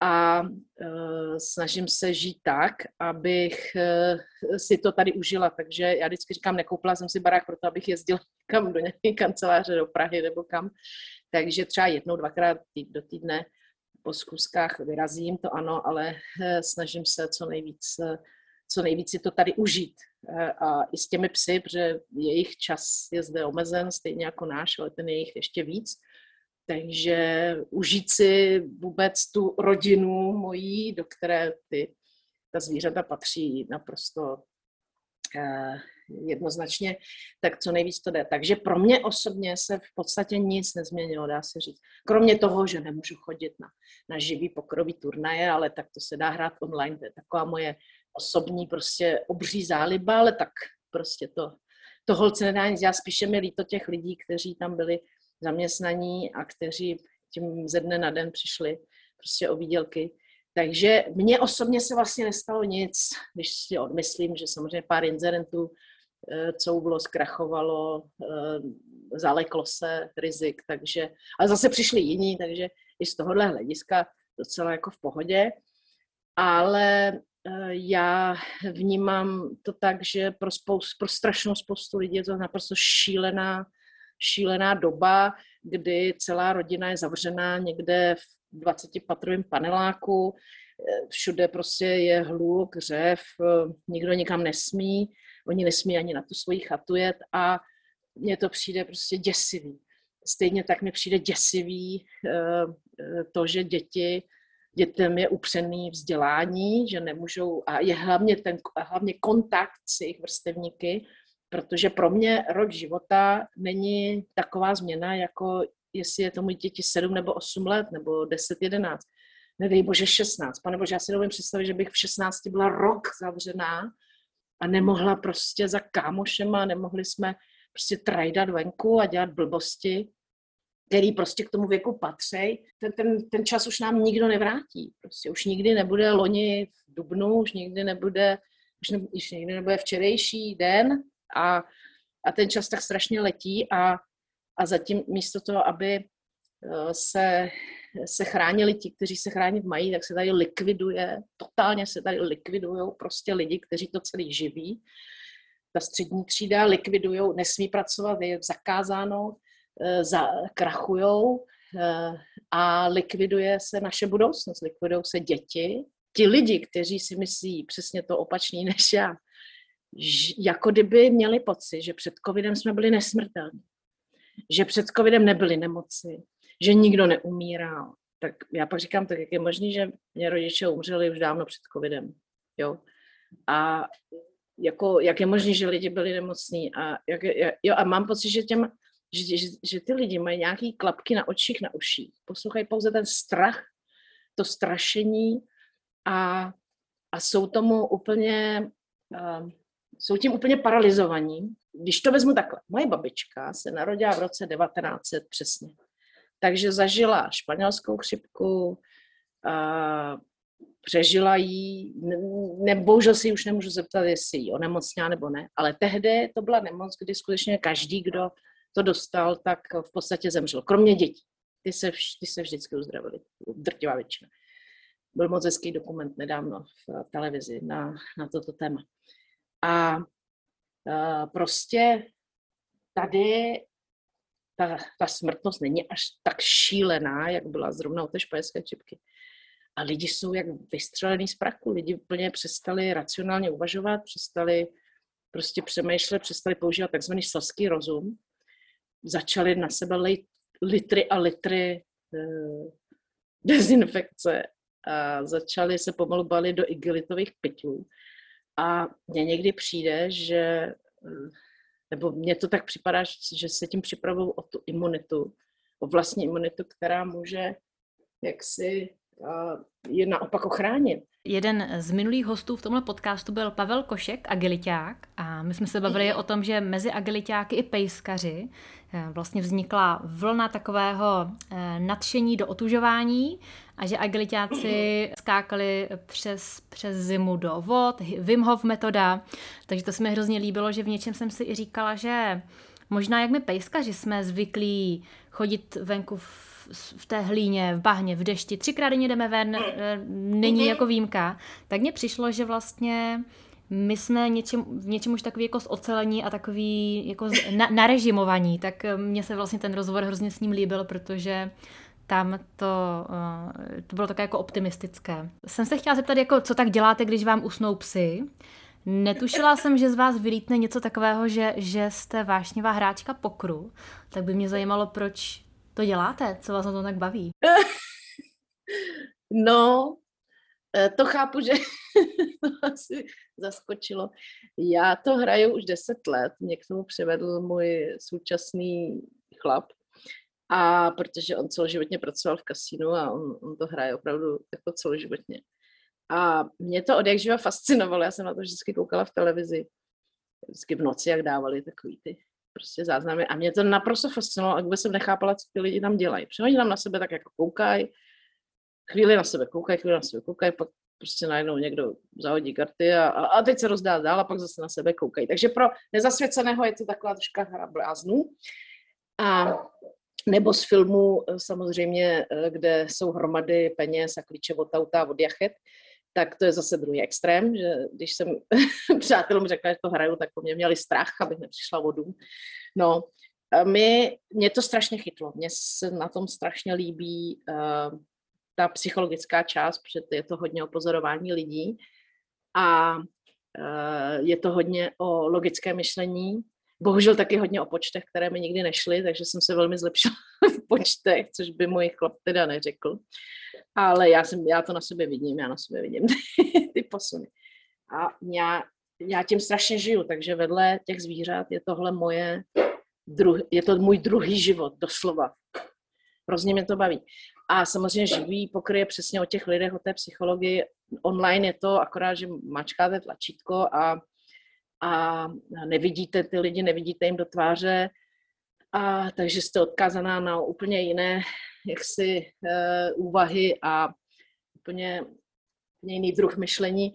a uh, snažím se žít tak, abych uh, si to tady užila. Takže já vždycky říkám, nekoupila jsem si barák proto, abych jezdila kam do nějaké kanceláře do Prahy nebo kam. Takže třeba jednou, dvakrát do týdne po zkuskách vyrazím, to ano, ale uh, snažím se co nejvíc, co nejvíc si to tady užít. A i s těmi psy, protože jejich čas je zde omezen, stejně jako náš, ale ten je jich ještě víc. Takže užít si vůbec tu rodinu mojí, do které ty, ta zvířata patří naprosto eh, jednoznačně, tak co nejvíc to jde. Takže pro mě osobně se v podstatě nic nezměnilo, dá se říct. Kromě toho, že nemůžu chodit na, na živý pokrový turnaje, ale tak to se dá hrát online, to je taková moje osobní prostě obří záliba, ale tak prostě to, to holce nedá nic. Já spíše mi líto těch lidí, kteří tam byli zaměstnaní a kteří tím ze dne na den přišli prostě o výdělky. Takže mně osobně se vlastně nestalo nic, když si odmyslím, že samozřejmě pár inzerentů eh, couvlo, zkrachovalo, eh, zaleklo se rizik, takže, ale zase přišli jiní, takže i z tohohle hlediska docela jako v pohodě. Ale eh, já vnímám to tak, že pro, spoustu, pro strašnou spoustu lidí je to naprosto šílená šílená doba, kdy celá rodina je zavřená někde v 20-patrovém paneláku, všude prostě je hluk, řev, nikdo nikam nesmí, oni nesmí ani na tu svoji chatu jet a mně to přijde prostě děsivý. Stejně tak mi přijde děsivý eh, to, že děti, dětem je upřený vzdělání, že nemůžou, a je hlavně ten hlavně kontakt s jejich vrstevníky, Protože pro mě rok života není taková změna, jako jestli je tomu děti 7 nebo 8 let, nebo 10, 11. Nedej bože 16. Pane bože, já si nevím představit, že bych v 16 byla rok zavřená a nemohla prostě za kámošema, nemohli jsme prostě trajdat venku a dělat blbosti, který prostě k tomu věku patří. Ten, ten, ten čas už nám nikdo nevrátí. Prostě už nikdy nebude loni v Dubnu, už nikdy nebude, už, ne, už nikdy nebude včerejší den, a, a ten čas tak strašně letí a, a zatím místo toho, aby eh, se, se chránili ti, kteří se chránit mají, tak se tady likviduje, totálně se tady likvidují prostě lidi, kteří to celý živí. Ta střední třída likvidují, nesmí pracovat, je zakázáno, eh, za, krachujou eh, a likviduje se naše budoucnost, likvidují se děti. Ti lidi, kteří si myslí přesně to opačný než já, jako kdyby měli pocit, že před covidem jsme byli nesmrtelní, že před covidem nebyly nemoci, že nikdo neumíral. Tak já pak říkám, tak jak je možné, že mě rodiče umřeli už dávno před covidem. Jo? A jako, jak je možné, že lidi byli nemocní a, jak, jo, a mám pocit, že, těm, že, že, že ty lidi mají nějaký klapky na očích, na uších. Poslouchají pouze ten strach, to strašení a, a jsou tomu úplně, uh, jsou tím úplně paralizovaní. Když to vezmu takhle, moje babička se narodila v roce 1900 přesně. Takže zažila španělskou chřipku, uh, přežila jí, ne, bohužel si už nemůžu zeptat, jestli ji onemocněla nebo ne, ale tehdy to byla nemoc, kdy skutečně každý, kdo to dostal, tak v podstatě zemřel, kromě dětí. Ty se, ty se vždycky uzdravili, drtivá většina. Byl moc hezký dokument nedávno v televizi na, na toto téma. A uh, prostě tady ta, ta smrtnost není až tak šílená, jak byla zrovna u té španělské čipky. A lidi jsou jak vystřelený z praku. Lidi úplně přestali racionálně uvažovat, přestali prostě přemýšlet, přestali používat takzvaný selský rozum. Začali na sebe lejt litry a litry eh, dezinfekce a začali se pomalu balit do igelitových pytlů. A mně někdy přijde, že, nebo mně to tak připadá, že se tím připravují o tu imunitu, o vlastní imunitu, která může jaksi je naopak ochránit. Jeden z minulých hostů v tomhle podcastu byl Pavel Košek, agiliták, a my jsme se bavili o tom, že mezi agilitáky i pejskaři eh, vlastně vznikla vlna takového eh, nadšení do otužování a že agilitáci skákali přes, přes zimu do vod, Wim Hof metoda, takže to se mi hrozně líbilo, že v něčem jsem si i říkala, že možná jak my pejskaři jsme zvyklí chodit venku v v té hlíně, v bahně, v dešti, třikrát denně jdeme ven, eh, není mhm. jako výjimka, tak mně přišlo, že vlastně my jsme něčem, v něčem už takový jako zocelení a takový jako na, narežimovaní, tak eh, mně se vlastně ten rozhovor hrozně s ním líbil, protože tam to, eh, to bylo také jako optimistické. Jsem se chtěla zeptat, jako, co tak děláte, když vám usnou psy. Netušila jsem, že z vás vylítne něco takového, že, že jste vášnivá hráčka pokru, tak by mě zajímalo, proč to děláte? Co vás na to tak baví? no, eh, to chápu, že to asi zaskočilo. Já to hraju už deset let. Mě k tomu přivedl můj současný chlap. A protože on celoživotně pracoval v kasínu a on, on to hraje opravdu jako celoživotně. A mě to od jak živa fascinovalo. Já jsem na to vždycky koukala v televizi. Vždycky v noci, jak dávali takový ty prostě záznamy. A mě to naprosto fascinovalo a vůbec jsem nechápala, co ty lidi tam dělají. Protože oni tam na sebe tak jako koukají, chvíli na sebe koukají, chvíli na sebe koukají, pak prostě najednou někdo zahodí karty a, a, a teď se rozdá dál a pak zase na sebe koukají. Takže pro nezasvěceného je to taková troška hra bláznů. A nebo z filmů samozřejmě, eh, kde jsou hromady peněz a klíče od auta od jachet, tak to je zase druhý extrém, že když jsem přátelům řekla, že to hraju, tak po mě měli strach, abych nepřišla vodu. No, my, mě to strašně chytlo. Mně se na tom strašně líbí uh, ta psychologická část, protože je to hodně o pozorování lidí a uh, je to hodně o logické myšlení. Bohužel taky hodně o počtech, které mi nikdy nešly, takže jsem se velmi zlepšila počtech, což by můj chlap teda neřekl ale já, jsem, já to na sobě vidím, já na sobě vidím ty posuny. A já, já tím strašně žiju, takže vedle těch zvířat je tohle moje, druh, je to můj druhý život, doslova. Hrozně mě to baví. A samozřejmě živý pokryje přesně o těch lidech, o té psychologii. Online je to akorát, že mačkáte tlačítko a, a nevidíte ty lidi, nevidíte jim do tváře, a takže jste odkázaná na úplně jiné jaksi uh, úvahy a úplně, úplně jiný druh myšlení,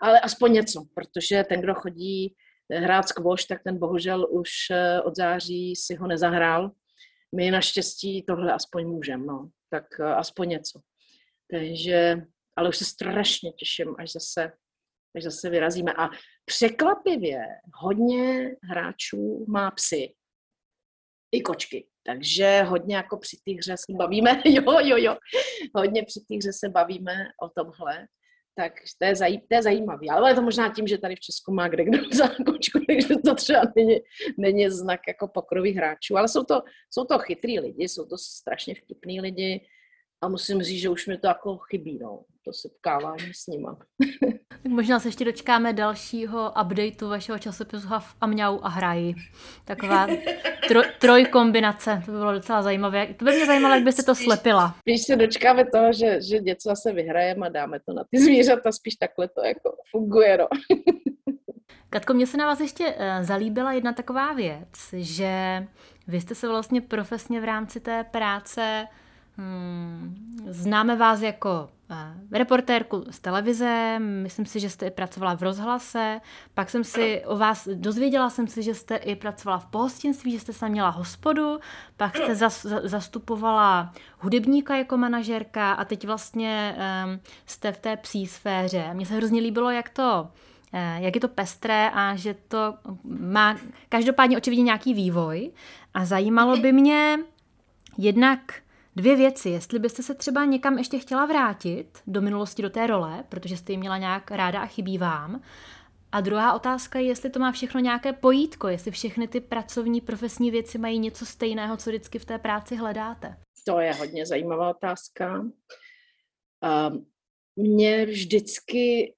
ale aspoň něco, protože ten, kdo chodí hrát skvoš, tak ten bohužel už uh, od září si ho nezahrál. My naštěstí tohle aspoň můžeme, no. tak uh, aspoň něco. Takže, ale už se strašně těším, až zase, až zase vyrazíme. A překvapivě hodně hráčů má psy i kočky. Takže hodně jako při té hře se bavíme, jo, jo, jo, hodně při té hře se bavíme o tomhle. Tak to je, zaj, to je zajímavé. Ale je to možná tím, že tady v Česku má kde kdo za kočku, takže to třeba není, není znak jako pokrových hráčů. Ale jsou to, jsou to chytrý lidi, jsou to strašně vtipný lidi a musím říct, že už mi to jako chybí, no, to setkávání s nima. tak možná se ještě dočkáme dalšího updateu vašeho časopisu Hav a Mňau a Hrají. Taková tro, trojkombinace, to by bylo docela zajímavé. To by mě zajímalo, jak byste to slepila. Spíš se dočkáme toho, že, že něco zase vyhrajeme a dáme to na ty zvířata, spíš takhle to jako funguje, no. Katko, mně se na vás ještě uh, zalíbila jedna taková věc, že vy jste se vlastně profesně v rámci té práce Hmm, známe vás jako uh, reportérku z televize, myslím si, že jste i pracovala v rozhlase, pak jsem si o vás, dozvěděla jsem si, že jste i pracovala v pohostinství, že jste se měla hospodu, pak jste zas, zastupovala hudebníka jako manažerka a teď vlastně um, jste v té psí sféře. Mně se hrozně líbilo, jak to eh, jak je to pestré a že to má každopádně očividně nějaký vývoj. A zajímalo by mě jednak Dvě věci, jestli byste se třeba někam ještě chtěla vrátit do minulosti, do té role, protože jste ji měla nějak ráda a chybí vám. A druhá otázka je, jestli to má všechno nějaké pojítko, jestli všechny ty pracovní, profesní věci mají něco stejného, co vždycky v té práci hledáte. To je hodně zajímavá otázka. Um, mě vždycky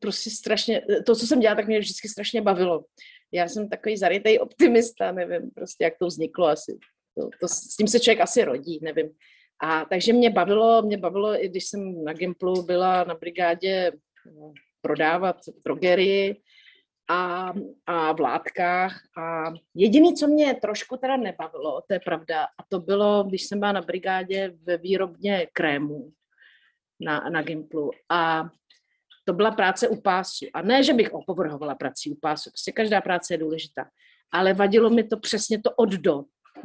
prostě strašně, to, co jsem dělala, tak mě vždycky strašně bavilo. Já jsem takový zarytej optimista, nevím prostě, jak to vzniklo asi to, to, s tím se člověk asi rodí, nevím. A takže mě bavilo, mě bavilo, i když jsem na Gimplu byla na brigádě no, prodávat drogerii a, a v látkách. A jediné, co mě trošku teda nebavilo, to je pravda, a to bylo, když jsem byla na brigádě ve výrobně krémů na, na Gimplu. A to byla práce u pásu. A ne, že bych opovrhovala prací u pásu, prostě každá práce je důležitá. Ale vadilo mi to přesně to od do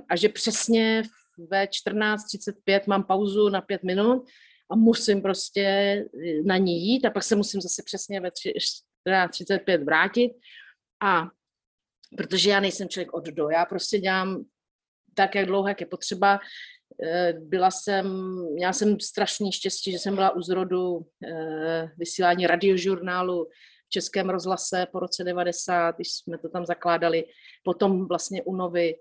a že přesně ve 14.35 mám pauzu na pět minut a musím prostě eh, na ní jít a pak se musím zase přesně ve 14.35 vrátit a protože já nejsem člověk od do, já prostě dělám tak, jak dlouho, jak je potřeba. Eh, byla jsem, měla jsem strašný štěstí, že jsem byla u zrodu eh, vysílání radiožurnálu v Českém rozhlase po roce 90, když jsme to tam zakládali, potom vlastně u Novy,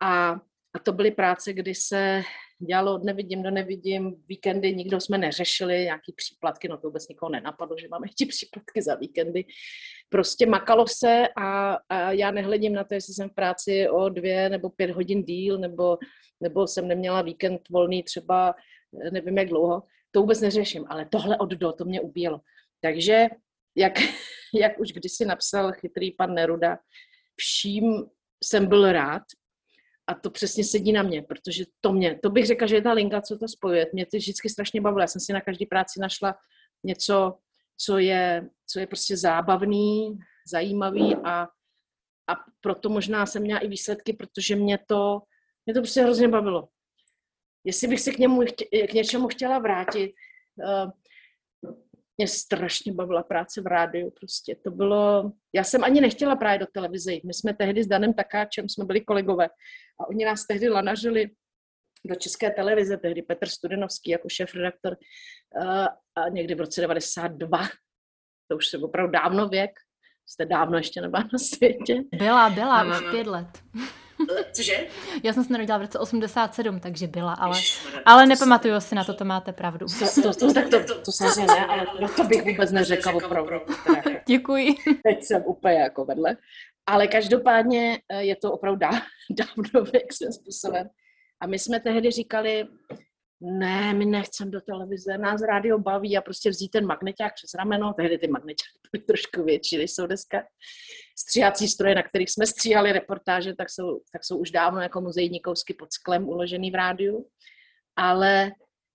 a, a to byly práce, kdy se dělalo od nevidím do nevidím, víkendy nikdo jsme neřešili, nějaký příplatky, no to vůbec nikoho nenapadlo, že máme ti příplatky za víkendy. Prostě makalo se a, a já nehledím na to, jestli jsem v práci o dvě nebo pět hodin díl, nebo, nebo jsem neměla víkend volný třeba nevím jak dlouho, to vůbec neřeším, ale tohle od do, to mě ubíjelo. Takže, jak, jak už kdysi napsal chytrý pan Neruda, vším jsem byl rád, a to přesně sedí na mě, protože to mě, to bych řekla, že je ta linka, co to spojuje. Mě to vždycky strašně bavilo. Já jsem si na každý práci našla něco, co je, co je prostě zábavný, zajímavý a, a proto možná jsem měla i výsledky, protože mě to, mě to prostě hrozně bavilo. Jestli bych se k, němu, k něčemu chtěla vrátit, uh, mě strašně bavila práce v rádiu. Prostě to bylo... Já jsem ani nechtěla právě do televize jít. My jsme tehdy s Danem Takáčem, jsme byli kolegové a oni nás tehdy lanažili do české televize, tehdy Petr Studenovský jako šéf-redaktor eh, a někdy v roce 92, to už se opravdu dávno věk, jste dávno ještě nebyla na světě. Byla, byla, no, už no. pět let. Cože? Já jsem se narodila v roce 87, takže byla, ale, ale nepamatuju si na to, to máte pravdu. To, to, to, tak to, to, to samozřejmě ne, ale no to bych vůbec neřekla opravdu. Děkuji. Teď jsem úplně jako vedle. Ale každopádně eh, je to opravdu dávno věk svým způsobem. A my jsme tehdy říkali, ne, my nechceme do televize, nás rádio baví a prostě vzít ten magneták přes rameno, tehdy ty magnetáky byly trošku větší, než jsou dneska. Stříhací stroje, na kterých jsme stříhali reportáže, tak jsou, tak jsou už dávno jako muzejní kousky pod sklem uložený v rádiu. Ale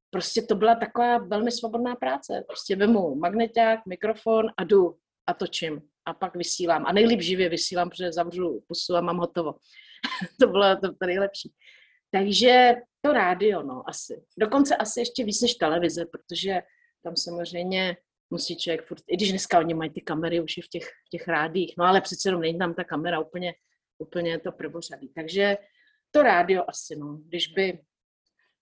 prostě to byla taková velmi svobodná práce. Prostě vemu magneták, mikrofon a jdu a točím a pak vysílám. A nejlíp živě vysílám, protože zavřu pusu a mám hotovo. to bylo to, to nejlepší. Takže to rádio, no, asi. Dokonce asi ještě víc než televize, protože tam samozřejmě musí člověk furt, i když dneska oni mají ty kamery už i v těch, v těch rádích, no ale přece jenom není tam ta kamera úplně, úplně to prvořadý. Takže to rádio asi, no. Když by,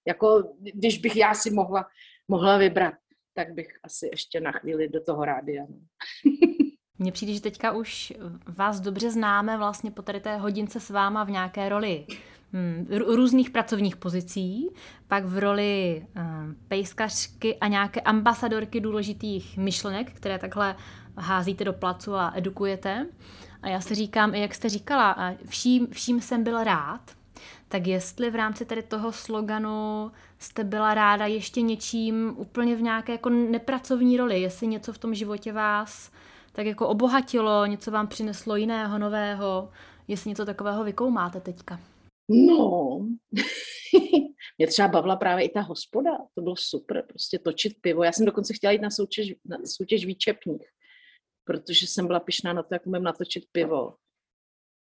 jako, když bych já si mohla, mohla vybrat, tak bych asi ještě na chvíli do toho rádia. No. Mně přijde, že teďka už vás dobře známe vlastně po tady té hodince s váma v nějaké roli různých pracovních pozicí, pak v roli um, pejskařky a nějaké ambasadorky důležitých myšlenek, které takhle házíte do placu a edukujete. A já si říkám, jak jste říkala, vším, vším jsem byl rád, tak jestli v rámci tady toho sloganu jste byla ráda ještě něčím úplně v nějaké jako nepracovní roli, jestli něco v tom životě vás tak jako obohatilo, něco vám přineslo jiného, nového, jestli něco takového vykoumáte teďka. No, mě třeba bavila právě i ta hospoda, to bylo super, prostě točit pivo. Já jsem dokonce chtěla jít na soutěž, na soutěž výčepních, protože jsem byla pišná na to, jak umím natočit pivo.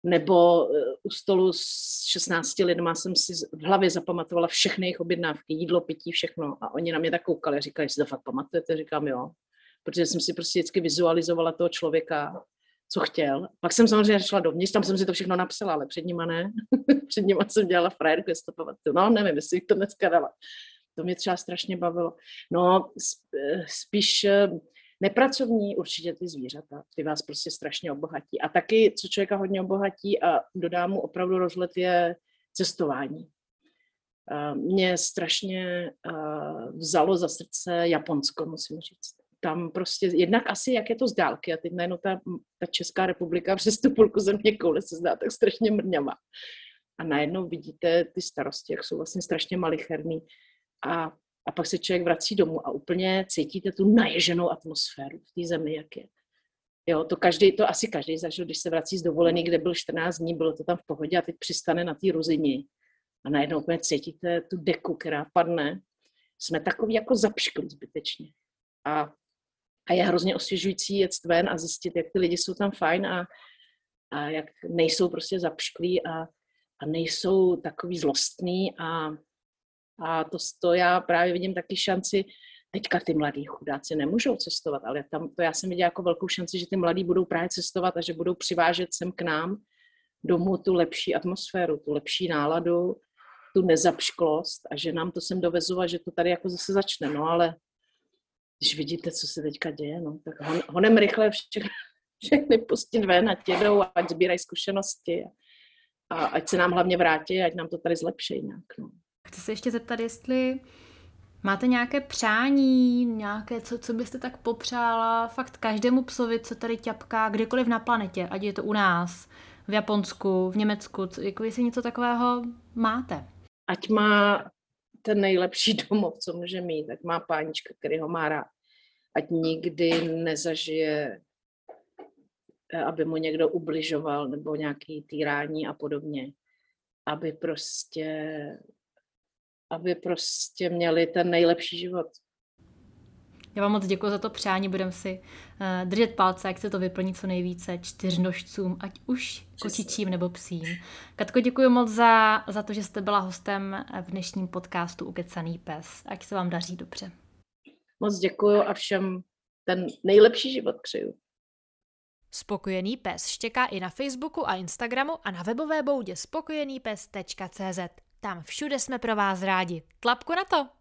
Nebo uh, u stolu s 16 lidma jsem si v hlavě zapamatovala všechny jejich objednávky, jídlo, pití, všechno. A oni na mě tak koukali, říkali, jestli to fakt pamatujete, říkám jo. Protože jsem si prostě vždycky vizualizovala toho člověka, co chtěl. Pak jsem samozřejmě šla dovnitř, tam jsem si to všechno napsala, ale před nima ne. před nima jsem dělala frajerku, jestli to pamatuju. No, nevím, jestli to dneska dala. To mě třeba strašně bavilo. No, eh, spíš eh, nepracovní určitě ty zvířata, ty vás prostě strašně obohatí. A taky, co člověka hodně obohatí a dodá mu opravdu rozlet, je cestování. Mě strašně vzalo za srdce Japonsko, musím říct. Tam prostě, jednak asi, jak je to z dálky, a teď najednou ta, ta Česká republika přes tu půlku země koule se zdá tak strašně mrňava. A najednou vidíte ty starosti, jak jsou vlastně strašně malicherný. A a pak se člověk vrací domů a úplně cítíte tu naježenou atmosféru v té zemi, jak je. Jo, to, každý, to asi každý zažil, když se vrací z dovolený, kde byl 14 dní, bylo to tam v pohodě a teď přistane na té ruzini a najednou úplně cítíte tu deku, která padne. Jsme takový jako zapšklí zbytečně. A, a je hrozně osvěžující jet ven a zjistit, jak ty lidi jsou tam fajn a, a jak nejsou prostě zapšklí a, a nejsou takový zlostný a a to, to já právě vidím taky šanci, teďka ty mladí chudáci nemůžou cestovat, ale tam to já jsem viděla jako velkou šanci, že ty mladí budou právě cestovat a že budou přivážet sem k nám domů tu lepší atmosféru, tu lepší náladu, tu nezapšklost a že nám to sem dovezu a že to tady jako zase začne, no ale když vidíte, co se teďka děje, no, tak hon, honem rychle všechny, všechny pustit ven, ať jedou, ať sbírají zkušenosti a, a ať se nám hlavně vrátí, ať nám to tady zlepší nějak, no. Chci se ještě zeptat, jestli máte nějaké přání, nějaké, co, co byste tak popřála fakt každému psovi, co tady ťapká kdekoliv na planetě, ať je to u nás, v Japonsku, v Německu, co, jako jestli něco takového máte. Ať má ten nejlepší domov, co může mít, ať má pánička, který ho má rád. Ať nikdy nezažije, eh, aby mu někdo ubližoval nebo nějaký týrání a podobně. Aby prostě aby prostě měli ten nejlepší život. Já vám moc děkuji za to přání, budeme si uh, držet palce, jak se to vyplní co nejvíce čtyřnožcům, ať už kočičím nebo psím. Katko, děkuji moc za, za to, že jste byla hostem v dnešním podcastu Ukecaný pes. Ať se vám daří dobře. Moc děkuji a všem ten nejlepší život přeju. Spokojený pes štěká i na Facebooku a Instagramu a na webové boudě spokojenýpes.cz. Tam všude jsme pro vás rádi. Tlapku na to!